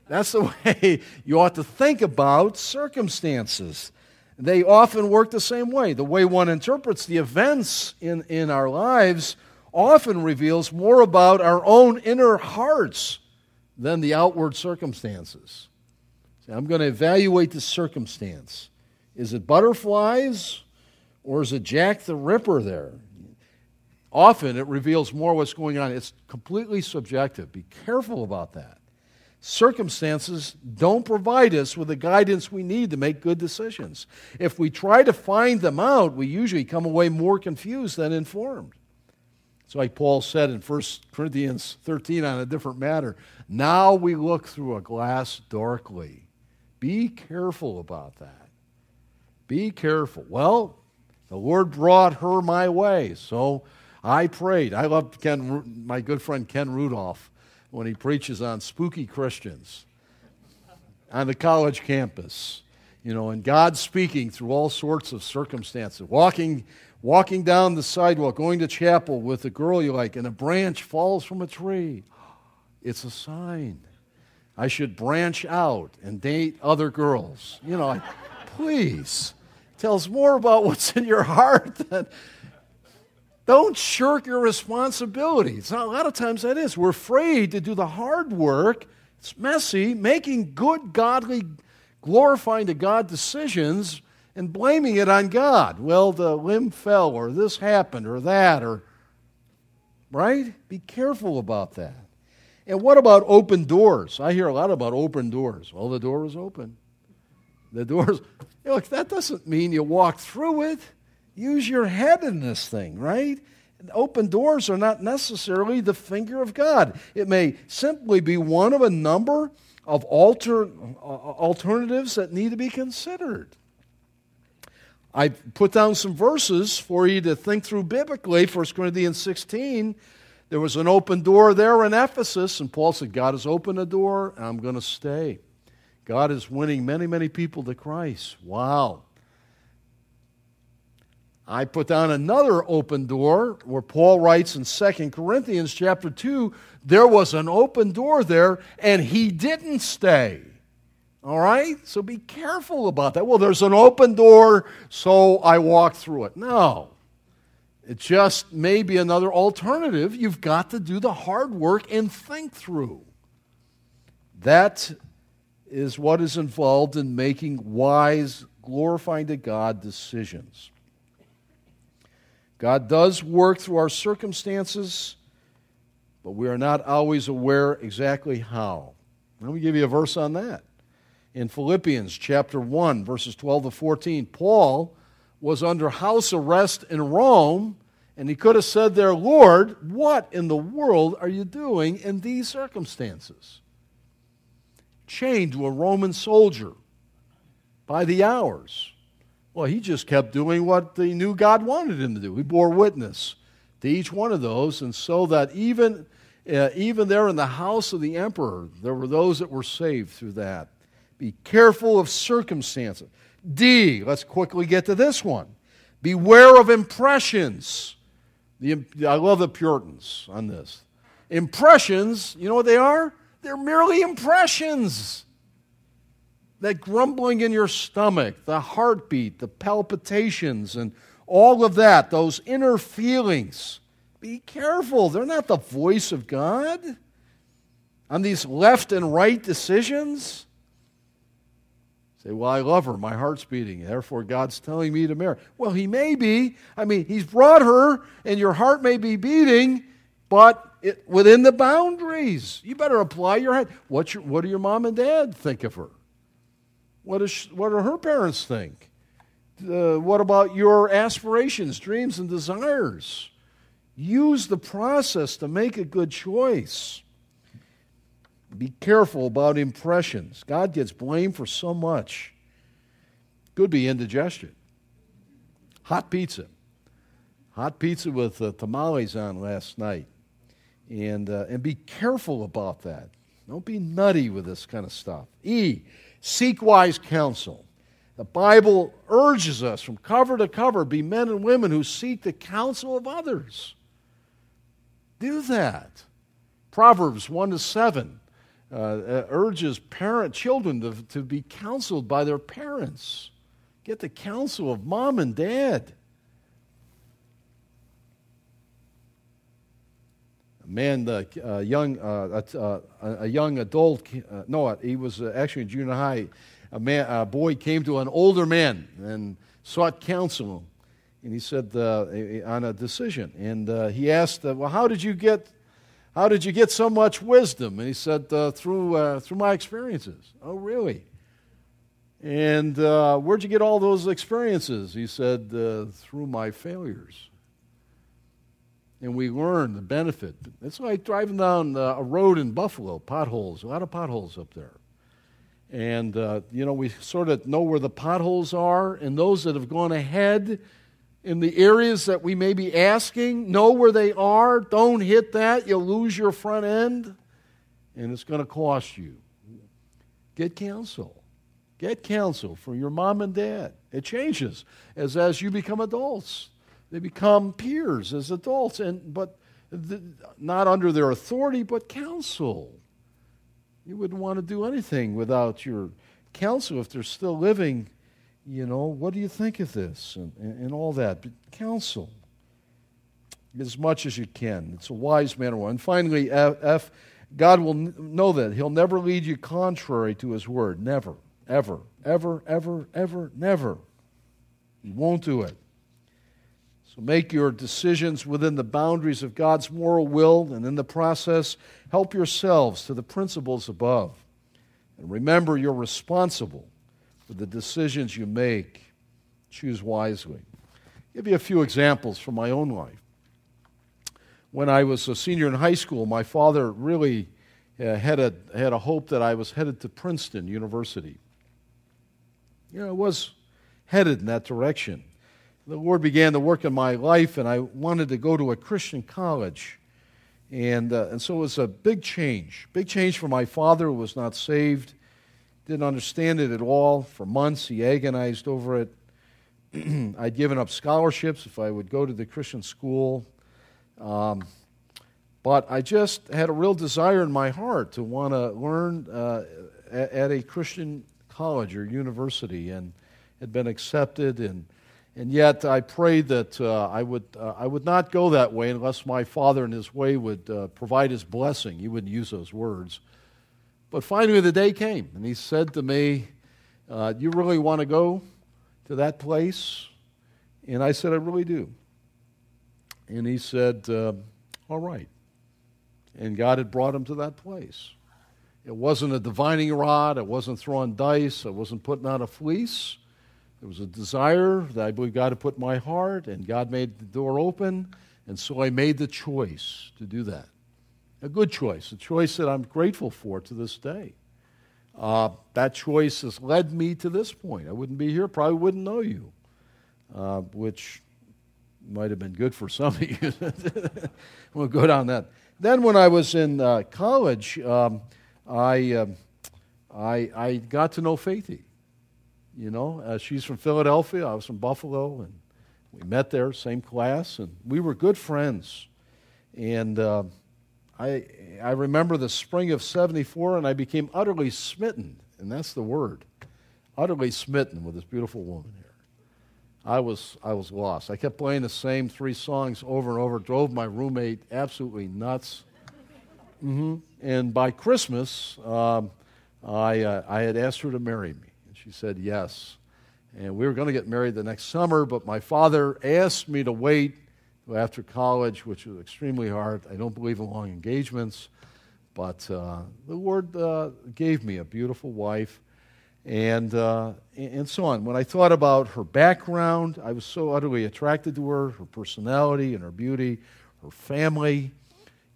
That's the way you ought to think about circumstances. They often work the same way. The way one interprets the events in, in our lives often reveals more about our own inner hearts than the outward circumstances. See, I'm going to evaluate the circumstance. Is it butterflies or is it Jack the Ripper there? Often it reveals more what's going on. It's completely subjective. Be careful about that circumstances don't provide us with the guidance we need to make good decisions. If we try to find them out, we usually come away more confused than informed. It's like Paul said in 1 Corinthians 13 on a different matter. Now we look through a glass darkly. Be careful about that. Be careful. Well, the Lord brought her my way, so I prayed. I love Ken, my good friend Ken Rudolph when he preaches on spooky Christians on the college campus. You know, and God speaking through all sorts of circumstances. Walking, walking down the sidewalk, going to chapel with a girl you like, and a branch falls from a tree. It's a sign. I should branch out and date other girls. You know, please. Tells more about what's in your heart than, don't shirk your responsibility. It's not, a lot of times that is. We're afraid to do the hard work. It's messy, making good, godly, glorifying to God decisions and blaming it on God. Well, the limb fell, or this happened, or that, or. Right? Be careful about that. And what about open doors? I hear a lot about open doors. Well, the door was open. The doors. Look, that doesn't mean you walk through it. Use your head in this thing, right? Open doors are not necessarily the finger of God. It may simply be one of a number of alter, uh, alternatives that need to be considered. I put down some verses for you to think through biblically. 1 Corinthians 16, there was an open door there in Ephesus, and Paul said, God has opened a door, and I'm going to stay. God is winning many, many people to Christ. Wow. I put down another open door where Paul writes in 2 Corinthians chapter 2, there was an open door there and he didn't stay. All right? So be careful about that. Well, there's an open door, so I walk through it. No. It just may be another alternative you've got to do the hard work and think through. That is what is involved in making wise, glorifying to God decisions. God does work through our circumstances, but we are not always aware exactly how. Let me give you a verse on that. In Philippians chapter 1, verses 12 to 14, Paul was under house arrest in Rome, and he could have said there, Lord, what in the world are you doing in these circumstances? Chained to a Roman soldier by the hours. Well, he just kept doing what he knew God wanted him to do. He bore witness to each one of those, and so that even, uh, even there in the house of the emperor, there were those that were saved through that. Be careful of circumstances. D, let's quickly get to this one. Beware of impressions. The, I love the Puritans on this. Impressions, you know what they are? They're merely impressions that grumbling in your stomach, the heartbeat, the palpitations, and all of that, those inner feelings. Be careful. They're not the voice of God. on these left and right decisions? Say, well, I love her. My heart's beating. Therefore, God's telling me to marry. Well, He may be. I mean, He's brought her, and your heart may be beating, but it, within the boundaries. You better apply your head. What's your, what do your mom and dad think of her? What, is, what do her parents think? Uh, what about your aspirations, dreams, and desires? Use the process to make a good choice. Be careful about impressions. God gets blamed for so much. Could be indigestion. Hot pizza. Hot pizza with uh, tamales on last night. And, uh, and be careful about that. Don't be nutty with this kind of stuff. E, seek wise counsel. The Bible urges us from cover to cover be men and women who seek the counsel of others. Do that. Proverbs 1 to 7 uh, uh, urges parent children to, to be counseled by their parents. Get the counsel of mom and dad. Man, uh, uh, young, uh, uh a young adult, uh, no, he was actually in junior high. A, man, a boy came to an older man and sought counsel. And he said on a decision. And he asked, Well, how did you get how did you get so much wisdom? And he said, uh, through, uh, through my experiences. Oh, really? And uh, where'd you get all those experiences? He said, uh, through my failures. And we learn the benefit. It's like driving down uh, a road in Buffalo, potholes, a lot of potholes up there. And, uh, you know, we sort of know where the potholes are, and those that have gone ahead in the areas that we may be asking, know where they are. Don't hit that. You'll lose your front end, and it's going to cost you. Get counsel. Get counsel from your mom and dad. It changes as, as you become adults. They become peers as adults, and, but the, not under their authority, but counsel. You wouldn't want to do anything without your counsel if they're still living you know, what do you think of this? And, and, and all that. But counsel as much as you can. It's a wise manner. And finally, F, God will know that. He'll never lead you contrary to His word. Never, ever, ever, ever, ever, never. He won't do it. So make your decisions within the boundaries of God's moral will, and in the process, help yourselves to the principles above. And remember, you're responsible for the decisions you make. Choose wisely. I'll give you a few examples from my own life. When I was a senior in high school, my father really uh, had, a, had a hope that I was headed to Princeton University. You know, I was headed in that direction. The Lord began to work in my life, and I wanted to go to a Christian college. And, uh, and so it was a big change. Big change for my father who was not saved didn't understand it at all. For months, he agonized over it. I'd given up scholarships if I would go to the Christian school. Um, but I just had a real desire in my heart to want to learn uh, at, at, a Christian college or university and had been accepted. And, and yet I prayed that uh, I, would, uh, I would not go that way unless my father in his way would uh, provide his blessing. He wouldn't use those words. But finally, the day came, and he said to me, uh, You really want to go to that place? And I said, I really do. And he said, uh, All right. And God had brought him to that place. It wasn't a divining rod, it wasn't throwing dice, it wasn't putting on a fleece. It was a desire that I believe God had put in my heart, and God made the door open, and so I made the choice to do that a good choice, a choice that I'm grateful for to this day. Uh, that choice has led me to this point. I wouldn't be here, probably wouldn't know you, uh, which might have been good for some of you. we'll go down that. Then, when I was in uh, college, um, I, um, I, I got to know Faithy. You know, uh, she's from Philadelphia, I was from Buffalo, and we met there, same class, and we were good friends. And uh, I, I remember the spring of 74 and I became utterly smitten, and that's the word utterly smitten with this beautiful woman here. I was, I was lost. I kept playing the same three songs over and over, drove my roommate absolutely nuts. Mm-hmm. And by Christmas, um, I, uh, I had asked her to marry me. She said yes. And we were going to get married the next summer, but my father asked me to wait after college, which was extremely hard. I don't believe in long engagements, but uh, the Lord uh, gave me a beautiful wife and, uh, and so on. When I thought about her background, I was so utterly attracted to her, her personality and her beauty, her family,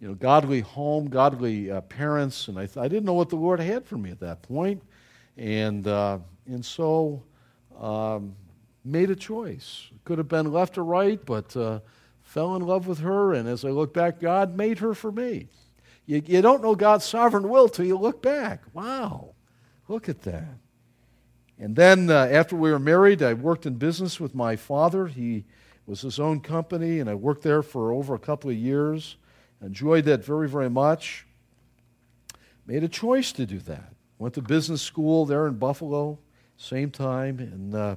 you know, godly home, godly uh, parents, and I, th- I didn't know what the Lord had for me at that point. And, uh, and so um, made a choice. Could have been left or right, but uh, fell in love with her, and as I look back, God made her for me. You, you don't know God's sovereign will till you look back. Wow, look at that. And then uh, after we were married, I worked in business with my father. He was his own company, and I worked there for over a couple of years. Enjoyed that very, very much. Made a choice to do that. Went to business school there in Buffalo, same time, and uh,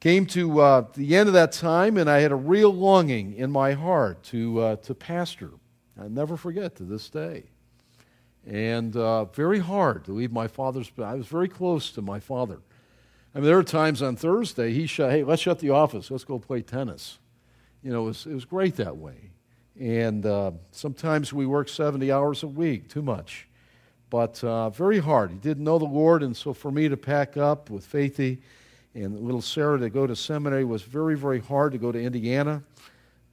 came to uh, the end of that time, and I had a real longing in my heart to, uh, to pastor. I never forget to this day and uh, very hard to leave my father's. I was very close to my father. I mean, there were times on Thursday he shut, hey, let's shut the office, let's go play tennis. You know, it was, it was great that way. And uh, sometimes we worked 70 hours a week, too much. But uh, very hard. He didn't know the Lord, and so for me to pack up with Faithy and little Sarah to go to seminary was very, very hard to go to Indiana.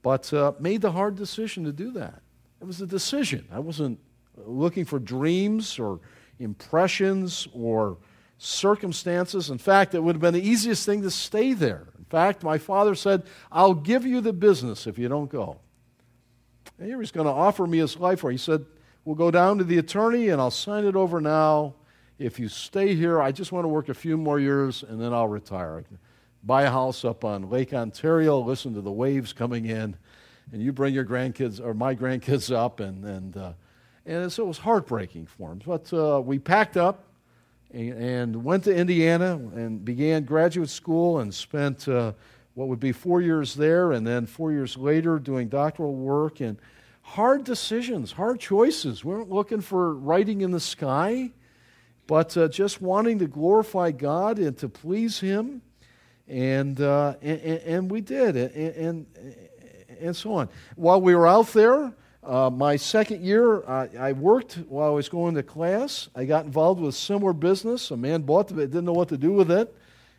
But uh, made the hard decision to do that. It was a decision. I wasn't looking for dreams or impressions or circumstances. In fact, it would have been the easiest thing to stay there. In fact, my father said, I'll give you the business if you don't go. And here he's going to offer me his life for. He said, We'll go down to the attorney and I'll sign it over now. If you stay here, I just want to work a few more years and then I'll retire. Buy a house up on Lake Ontario, listen to the waves coming in, and you bring your grandkids or my grandkids up and, and uh, and so it was heartbreaking for him. But uh, we packed up and, and, went to Indiana and began graduate school and spent uh, what would be four years there and then four years later doing doctoral work and hard decisions, hard choices. We weren't looking for writing in the sky, but uh, just wanting to glorify God and to please Him. And, uh, and, and, we did, and, and, and so on. While we were out there, uh, my second year, I, I, worked while I was going to class. I got involved with similar business. A man bought it, didn't know what to do with it.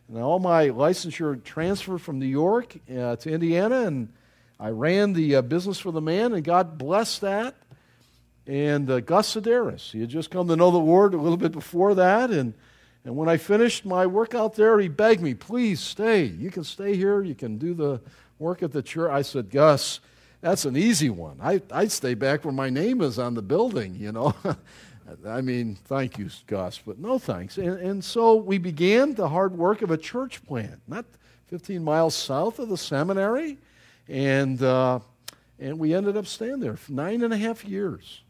And all my licensure transferred from New York uh, to Indiana, and I ran the uh, business for the man, and God blessed that. And uh, Gus Sedaris, he had just come to know the Lord a little bit before that, and and when I finished my work out there, he begged me, "Please stay. You can stay here. You can do the work at the church." I said, "Gus." That's an easy one. I, I'd stay back where my name is on the building, you know. I mean, thank you, Gus, but no thanks. And, and so we began the hard work of a church plant, not 15 miles south of the seminary. And, uh, and we ended up staying there for nine and a half years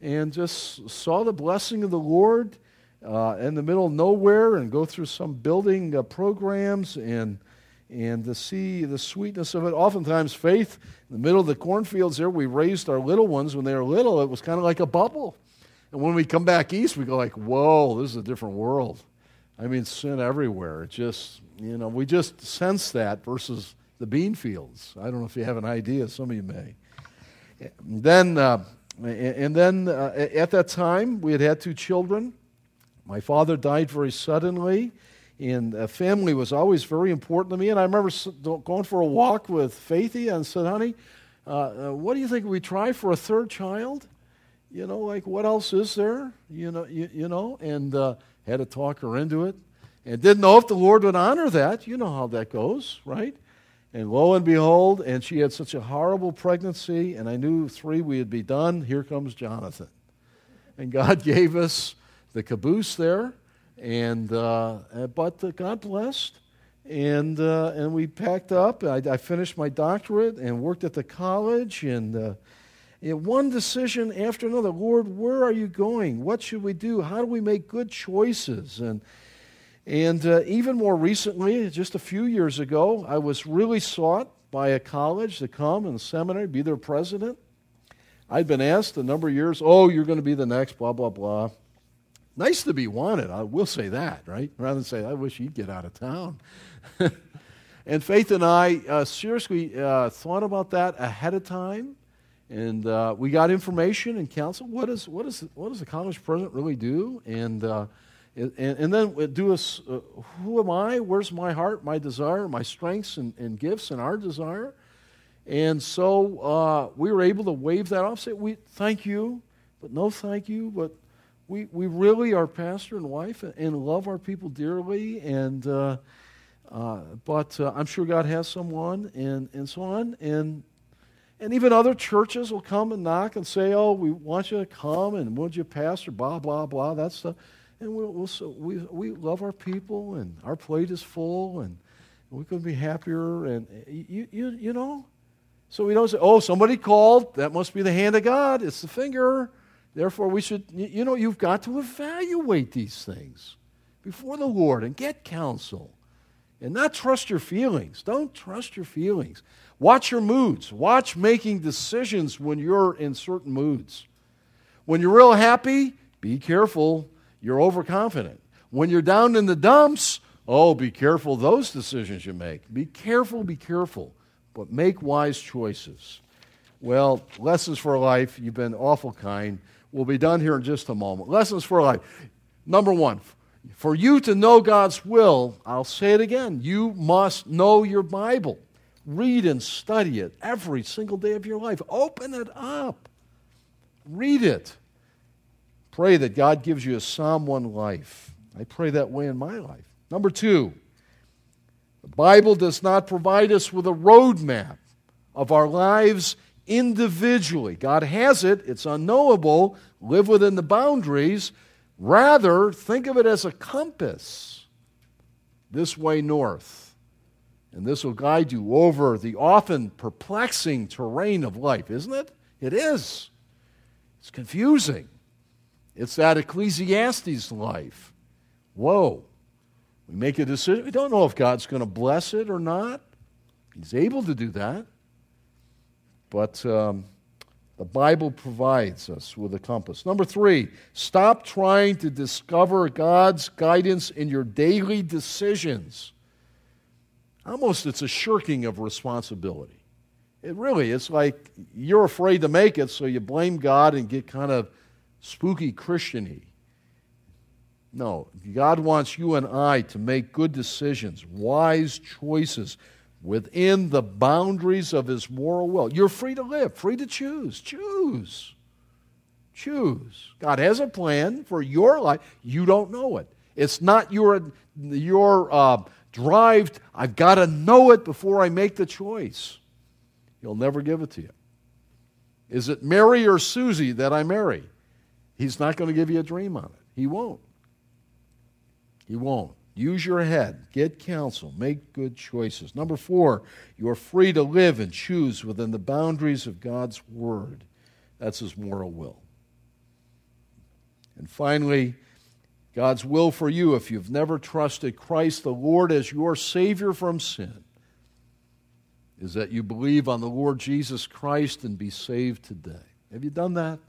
and just saw the blessing of the Lord uh, in the middle of nowhere and go through some building uh, programs and and to see the sweetness of it. Oftentimes, faith in the middle of the cornfields there, we raised our little ones when they were little. It was kind of like a bubble. And when we come back east, we go like, whoa, this is a different world. I mean, sin everywhere. It just, you know, we just sense that versus the bean fields. I don't know if you have an idea. Some of you may. Then, uh, and then uh, at that time, we had had two children. My father died very suddenly and family was always very important to me. And I remember going for a walk with Faithy and said, honey, uh, uh, what do you think we try for a third child? You know, like what else is there? You know, you, you know, and uh, had to talk her into it. And didn't know if the Lord would honor that. You know how that goes, right? And lo and behold, and she had such a horrible pregnancy, and I knew three we would be done. Here comes Jonathan. And God gave us the caboose there and uh, uh, but God blessed, and uh, and we packed up. I, I, finished my doctorate and worked at the college, and uh, one decision after another. Lord, where are you going? What should we do? How do we make good choices? And and uh, even more recently, just a few years ago, I was really sought by a college to come and seminary, be their president. I'd been asked a number of years, oh, you're going to be the next, blah, blah, blah. Nice to be wanted. I will say that, right? Rather than say, I wish you'd get out of town. and Faith and I uh, seriously uh, thought about that ahead of time. And uh, we got information and counsel. What, is, what, is, what does the college president really do? And, uh, and, and, then do us, uh, who am I? Where's my heart, my desire, my strengths and, and gifts and our desire? And so uh, we were able to wave that off, say, we thank you, but no thank you, but we, we really are pastor and wife and love our people dearly. And, uh, uh, but uh, I'm sure God has someone and, and so on. And, and even other churches will come and knock and say, oh, we want you to come and would you pastor, blah, blah, blah, that stuff. And we'll, we'll, so we, we love our people and our plate is full and we couldn't be happier. And eh, you, you, you know, so we don't say, oh, somebody called. That must be the hand of God. It's the finger. Therefore, we should, you know, you've got to evaluate these things before the Lord and get counsel and not trust your feelings. Don't trust your feelings. Watch your moods. Watch making decisions when you're in certain moods. When you're real happy, be careful. You're overconfident. When you're down in the dumps, oh, be careful those decisions you make. Be careful, be careful but make wise choices. Well, lessons for life, you've been awful kind. We'll be done here in just a moment. Lessons for life. Number one, for you to know God's will, I'll say it again, you must know your Bible. Read and study it every single day of your life. Open it up. Read it. Pray that God gives you a Psalm 1 life. I pray that way in my life. Number two, the Bible does not provide us with a roadmap of our lives individually. God has it, it's unknowable, live within the boundaries. Rather, think of it as a compass this way north. And this will guide you over the often perplexing terrain of life, isn't it? It is. It's confusing. It's that Ecclesiastes life. Whoa. We make a decision. We don't know if God's going to bless it or not. He's able to do that. But um, the Bible provides us with a compass. Number three, stop trying to discover God's guidance in your daily decisions. Almost it's a shirking of responsibility. It really, it's like you're afraid to make it, so you blame God and get kind of spooky Christiany. No, God wants you and I to make good decisions, wise choices within the boundaries of His moral will. You're free to live, free to choose. Choose. Choose. God has a plan for your life. You don't know it. It's not your, your uh, drive, I've got to know it before I make the choice. He'll never give it to you. Is it Mary or Susie that I marry? He's not going to give you a dream on it. He won't. He won't. Use your head, get counsel, make good choices. Number four, you're free to live and choose within the boundaries of God's Word. That's His moral will. And finally, God's will for you, if you've never trusted Christ the Lord as your Savior from sin, is that you believe on the Lord Jesus Christ and be saved today. Have you done that?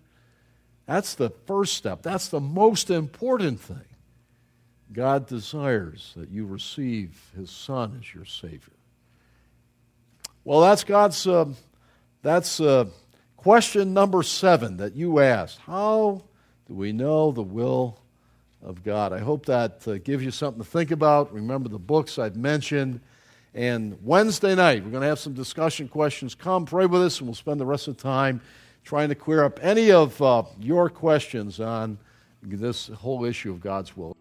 That's the first step. That's the most important thing. God desires that you receive His Son as your Savior. Well, that's God's. Uh, that's uh, question number seven that you asked. How do we know the will of God? I hope that uh, gives you something to think about. Remember the books I've mentioned. And Wednesday night, we're going to have some discussion questions. Come pray with us, and we'll spend the rest of the time trying to clear up any of uh, your questions on this whole issue of God's will.